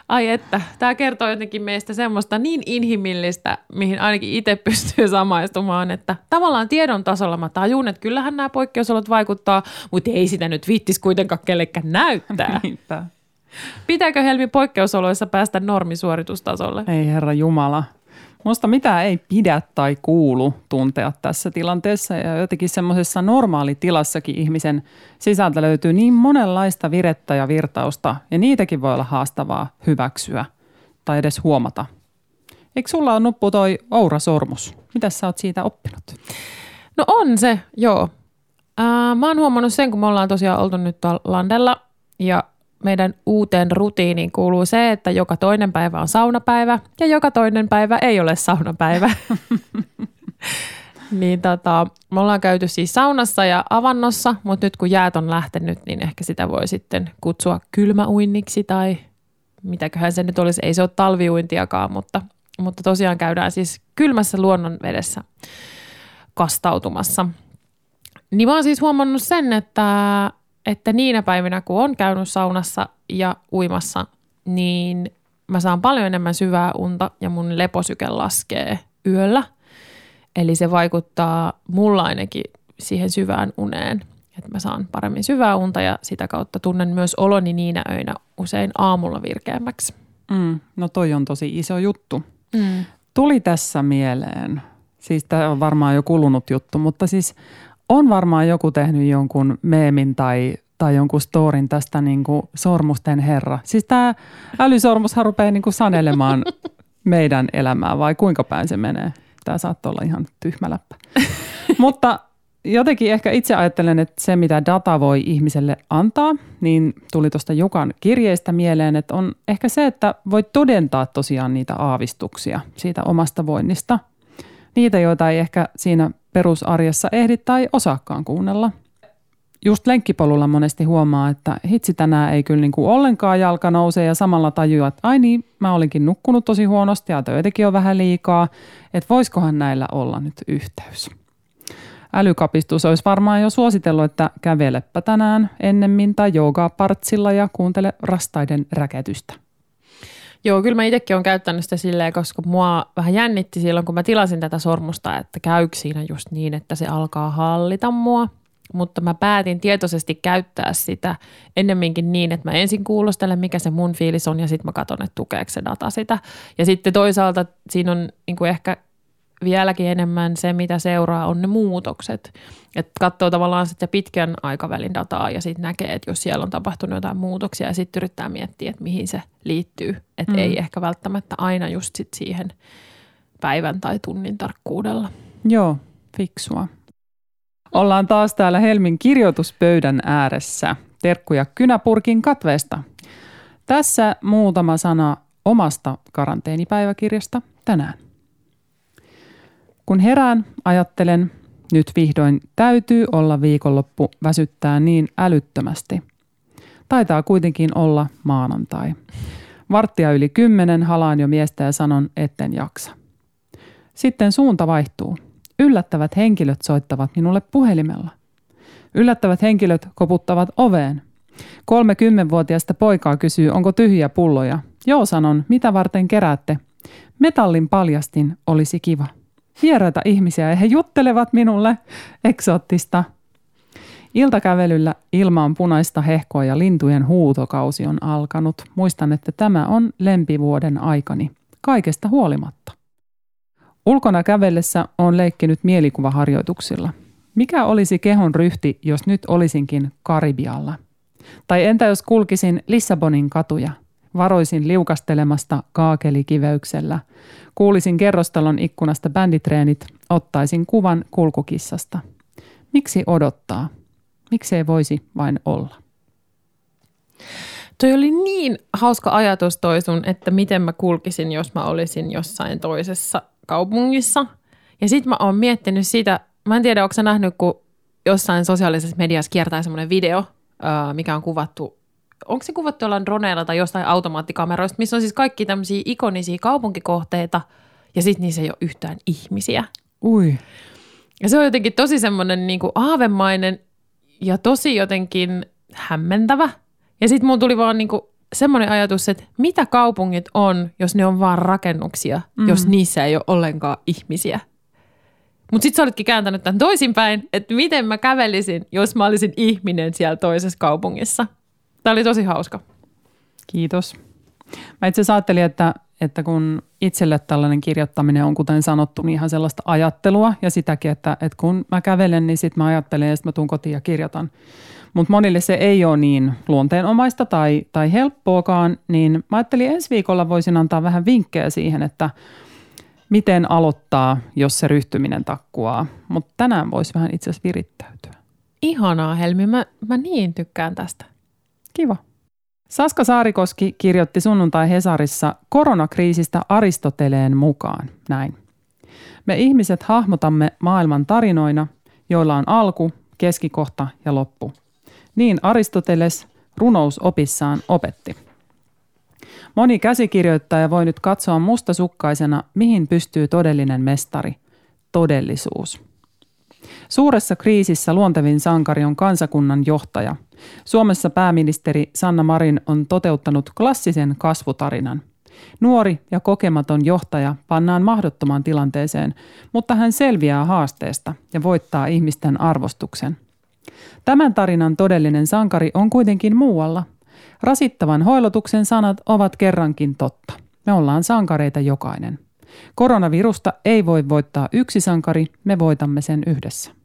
Ai että, tämä kertoo jotenkin meistä semmoista niin inhimillistä, mihin ainakin itse pystyy samaistumaan, että tavallaan tiedon tasolla mä tajun, että kyllähän nämä poikkeusolot vaikuttaa, mutta ei sitä nyt viittis kuitenkaan kellekään näyttää. Pitääkö Helmi poikkeusoloissa päästä normisuoritustasolle? Ei herra Jumala. Musta mitään ei pidä tai kuulu tuntea tässä tilanteessa ja jotenkin semmoisessa normaalitilassakin ihmisen sisältä löytyy niin monenlaista virettä ja virtausta ja niitäkin voi olla haastavaa hyväksyä tai edes huomata. Eikö sulla ole nuppu toi Oura-sormus? Mitä sä oot siitä oppinut? No on se, joo. Ää, mä oon huomannut sen, kun me ollaan tosiaan oltu nyt tuolla landella ja meidän uuteen rutiiniin kuuluu se, että joka toinen päivä on saunapäivä ja joka toinen päivä ei ole saunapäivä. niin tota, me ollaan käyty siis saunassa ja avannossa, mutta nyt kun jäät on lähtenyt, niin ehkä sitä voi sitten kutsua kylmäuinniksi tai mitäköhän se nyt olisi. Ei se ole talviuintiakaan, mutta, mutta tosiaan käydään siis kylmässä luonnonvedessä kastautumassa. Niin mä oon siis huomannut sen, että että niinä päivinä, kun on käynyt saunassa ja uimassa, niin mä saan paljon enemmän syvää unta ja mun leposyke laskee yöllä. Eli se vaikuttaa mulla ainakin siihen syvään uneen, että mä saan paremmin syvää unta ja sitä kautta tunnen myös oloni niinä öinä usein aamulla virkeämmäksi. Mm, no toi on tosi iso juttu. Mm. Tuli tässä mieleen, siis tämä on varmaan jo kulunut juttu, mutta siis on varmaan joku tehnyt jonkun meemin tai, tai jonkun storin tästä niin kuin sormusten herra. Siis tämä älysormushan rupeaa niin kuin sanelemaan meidän elämää vai kuinka päin se menee? Tämä saattaa olla ihan tyhmä läppä. Mutta jotenkin ehkä itse ajattelen, että se mitä data voi ihmiselle antaa, niin tuli tuosta Jukan kirjeestä mieleen, että on ehkä se, että voi todentaa tosiaan niitä aavistuksia siitä omasta voinnista – Niitä, joita ei ehkä siinä perusarjessa ehdi tai osaakaan kuunnella. Just lenkkipolulla monesti huomaa, että hitsi tänään ei kyllä niin kuin ollenkaan jalka nouse ja samalla tajua, että ai niin, mä olinkin nukkunut tosi huonosti ja töitäkin on vähän liikaa, että voisikohan näillä olla nyt yhteys. Älykapistus olisi varmaan jo suositellut, että kävelepä tänään ennemmin tai joogaa partsilla ja kuuntele rastaiden räketystä. Joo, kyllä mä itsekin olen käyttänyt sitä silleen, koska mua vähän jännitti silloin, kun mä tilasin tätä sormusta, että käykö siinä just niin, että se alkaa hallita mua. Mutta mä päätin tietoisesti käyttää sitä ennemminkin niin, että mä ensin kuulostelen, mikä se mun fiilis on, ja sitten mä katson, että tukeeko se data sitä. Ja sitten toisaalta siinä on niin kuin ehkä vieläkin enemmän se, mitä seuraa, on ne muutokset. Että katsoo tavallaan sitten pitkän aikavälin dataa ja sitten näkee, että jos siellä on tapahtunut jotain muutoksia ja sitten yrittää miettiä, että mihin se liittyy. Että mm. ei ehkä välttämättä aina just sit siihen päivän tai tunnin tarkkuudella. Joo, fiksua. Ollaan taas täällä Helmin kirjoituspöydän ääressä. Terkkuja Kynäpurkin katveesta. Tässä muutama sana omasta karanteenipäiväkirjasta tänään. Kun herään, ajattelen, nyt vihdoin täytyy olla viikonloppu väsyttää niin älyttömästi. Taitaa kuitenkin olla maanantai. Varttia yli kymmenen halaan jo miestä ja sanon, etten jaksa. Sitten suunta vaihtuu. Yllättävät henkilöt soittavat minulle puhelimella. Yllättävät henkilöt koputtavat oveen. Kolme kymmenvuotiaista poikaa kysyy, onko tyhjiä pulloja. Joo, sanon, mitä varten keräätte? Metallin paljastin olisi kiva vieraita ihmisiä ja he juttelevat minulle eksoottista. Iltakävelyllä ilma on punaista hehkoa ja lintujen huutokausi on alkanut. Muistan, että tämä on lempivuoden aikani, kaikesta huolimatta. Ulkona kävellessä on leikkinyt mielikuvaharjoituksilla. Mikä olisi kehon ryhti, jos nyt olisinkin Karibialla? Tai entä jos kulkisin Lissabonin katuja? Varoisin liukastelemasta kaakelikiveyksellä – Kuulisin kerrostalon ikkunasta bänditreenit, ottaisin kuvan kulkukissasta. Miksi odottaa? Miksi ei voisi vain olla? Toi oli niin hauska ajatus toi sun, että miten mä kulkisin, jos mä olisin jossain toisessa kaupungissa. Ja sit mä oon miettinyt sitä, mä en tiedä, onko sä nähnyt, kun jossain sosiaalisessa mediassa kiertää semmoinen video, mikä on kuvattu onko se kuvattu jollain droneilla tai jostain automaattikameroista, missä on siis kaikki tämmöisiä ikonisia kaupunkikohteita ja sitten niissä ei ole yhtään ihmisiä. Ui. Ja se on jotenkin tosi semmoinen niin aavemainen ja tosi jotenkin hämmentävä. Ja sitten mulla tuli vaan niin kuin semmoinen ajatus, että mitä kaupungit on, jos ne on vaan rakennuksia, mm. jos niissä ei ole ollenkaan ihmisiä. Mutta sitten sä olitkin kääntänyt tämän toisinpäin, että miten mä kävelisin, jos mä olisin ihminen siellä toisessa kaupungissa – Tämä oli tosi hauska. Kiitos. Mä itse ajattelin, että, että kun itselle tällainen kirjoittaminen on, kuten sanottu, niin ihan sellaista ajattelua ja sitäkin, että, että kun mä kävelen, niin sitten mä ajattelen ja sitten mä tuun kotiin ja kirjoitan. Mutta monille se ei ole niin luonteenomaista tai, tai helppoakaan, niin mä ajattelin ensi viikolla voisin antaa vähän vinkkejä siihen, että miten aloittaa, jos se ryhtyminen takkuaa. Mutta tänään voisi vähän itse asiassa virittäytyä. Ihanaa Helmi, mä, mä niin tykkään tästä. Kiva. Saska Saarikoski kirjoitti sunnuntai Hesarissa koronakriisistä Aristoteleen mukaan näin. Me ihmiset hahmotamme maailman tarinoina, joilla on alku, keskikohta ja loppu. Niin Aristoteles runousopissaan opetti. Moni käsikirjoittaja voi nyt katsoa mustasukkaisena, mihin pystyy todellinen mestari, todellisuus. Suuressa kriisissä luontevin sankari on kansakunnan johtaja. Suomessa pääministeri Sanna Marin on toteuttanut klassisen kasvutarinan. Nuori ja kokematon johtaja pannaan mahdottomaan tilanteeseen, mutta hän selviää haasteesta ja voittaa ihmisten arvostuksen. Tämän tarinan todellinen sankari on kuitenkin muualla. Rasittavan hoilotuksen sanat ovat kerrankin totta. Me ollaan sankareita jokainen. Koronavirusta ei voi voittaa yksi sankari, me voitamme sen yhdessä.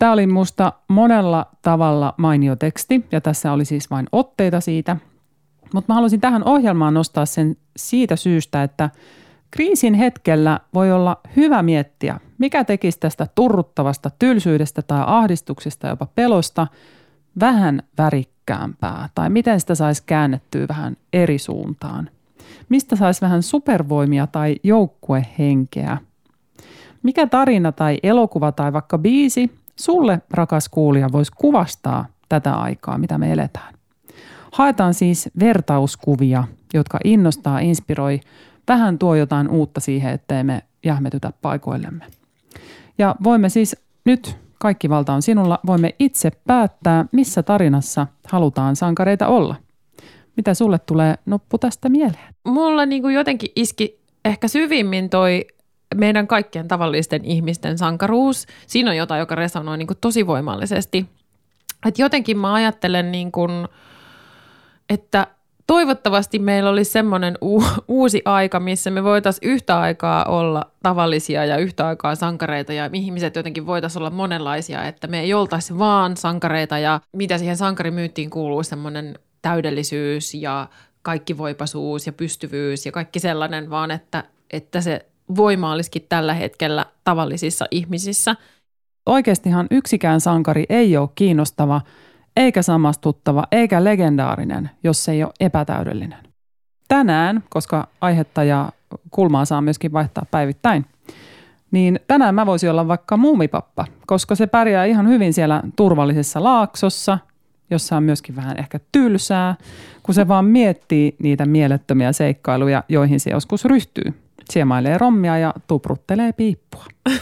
Tämä oli musta monella tavalla mainio teksti ja tässä oli siis vain otteita siitä. Mutta mä haluaisin tähän ohjelmaan nostaa sen siitä syystä, että kriisin hetkellä voi olla hyvä miettiä, mikä tekisi tästä turruttavasta tylsyydestä tai ahdistuksesta, jopa pelosta, vähän värikkäämpää tai miten sitä saisi käännettyä vähän eri suuntaan. Mistä saisi vähän supervoimia tai joukkuehenkeä. Mikä tarina tai elokuva tai vaikka biisi sulle, rakas kuulija, voisi kuvastaa tätä aikaa, mitä me eletään? Haetaan siis vertauskuvia, jotka innostaa, inspiroi, vähän tuo jotain uutta siihen, ettei me jähmetytä paikoillemme. Ja voimme siis nyt, kaikki valta on sinulla, voimme itse päättää, missä tarinassa halutaan sankareita olla. Mitä sulle tulee noppu tästä mieleen? Mulla niin kuin jotenkin iski ehkä syvimmin toi meidän kaikkien tavallisten ihmisten sankaruus. Siinä on jotain, joka resonoi niin kuin tosi voimallisesti. Et jotenkin mä ajattelen, niin kuin, että toivottavasti meillä olisi semmoinen u- uusi aika, missä me voitaisiin yhtä aikaa olla tavallisia ja yhtä aikaa sankareita ja ihmiset jotenkin voitaisiin olla monenlaisia, että me ei oltaisi vaan sankareita ja mitä siihen sankarimyyttiin kuuluu semmoinen täydellisyys ja kaikkivoipaisuus ja pystyvyys ja kaikki sellainen, vaan että, että se voima olisikin tällä hetkellä tavallisissa ihmisissä. Oikeastihan yksikään sankari ei ole kiinnostava, eikä samastuttava, eikä legendaarinen, jos se ei ole epätäydellinen. Tänään, koska aihetta ja kulmaa saa myöskin vaihtaa päivittäin, niin tänään mä voisin olla vaikka muumipappa, koska se pärjää ihan hyvin siellä turvallisessa laaksossa, jossa on myöskin vähän ehkä tylsää, kun se vaan miettii niitä mielettömiä seikkailuja, joihin se joskus ryhtyy. Siemailee rommia ja tupruttelee piippua.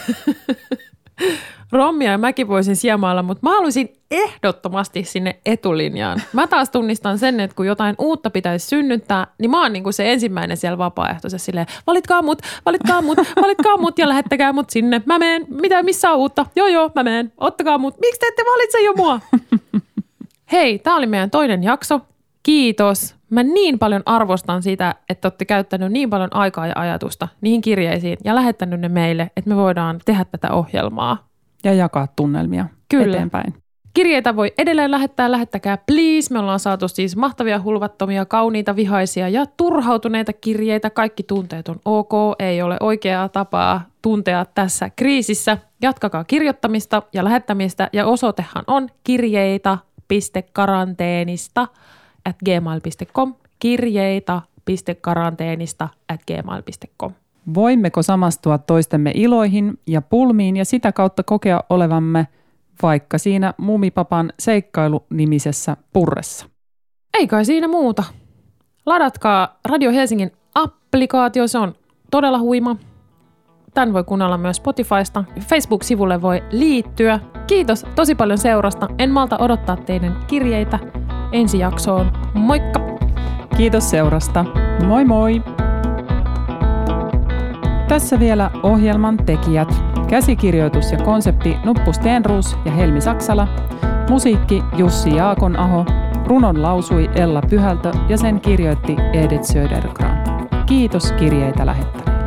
Rommia ja mäkin voisin siemailla, mutta mä haluaisin ehdottomasti sinne etulinjaan. Mä taas tunnistan sen, että kun jotain uutta pitäisi synnyttää, niin mä oon niin kuin se ensimmäinen siellä vapaaehtoisessa silleen, valitkaa mut, valitkaa mut, valitkaa mut ja lähettäkää mut sinne. Mä meen, mitä, missä on uutta? Joo joo, mä meen, ottakaa mut. Miksi te ette valitse jo mua? Hei, tää oli meidän toinen jakso. Kiitos. Mä niin paljon arvostan sitä, että olette käyttänyt niin paljon aikaa ja ajatusta niihin kirjeisiin ja lähettänyt ne meille, että me voidaan tehdä tätä ohjelmaa. Ja jakaa tunnelmia Kyllä. eteenpäin. Kirjeitä voi edelleen lähettää, lähettäkää please. Me ollaan saatu siis mahtavia, hulvattomia, kauniita, vihaisia ja turhautuneita kirjeitä. Kaikki tunteet on ok, ei ole oikeaa tapaa tuntea tässä kriisissä. Jatkakaa kirjoittamista ja lähettämistä ja osoitehan on kirjeitä.karanteenista at gmail.com kirjeitä.karanteenista at gmail.com. Voimmeko samastua toistemme iloihin ja pulmiin ja sitä kautta kokea olevamme vaikka siinä Mumipapan seikkailu-nimisessä purressa? Ei kai siinä muuta. Ladatkaa Radio Helsingin applikaatio, se on todella huima. Tän voi kuunnella myös Spotifysta. Facebook-sivulle voi liittyä. Kiitos tosi paljon seurasta. En malta odottaa teidän kirjeitä ensi jaksoon. Moikka! Kiitos seurasta. Moi moi! Tässä vielä ohjelman tekijät. Käsikirjoitus ja konsepti Nuppu Stenruus ja Helmi Saksala. Musiikki Jussi Jaakonaho. Runon lausui Ella Pyhältö ja sen kirjoitti Edith Södergran. Kiitos kirjeitä lähettäneet.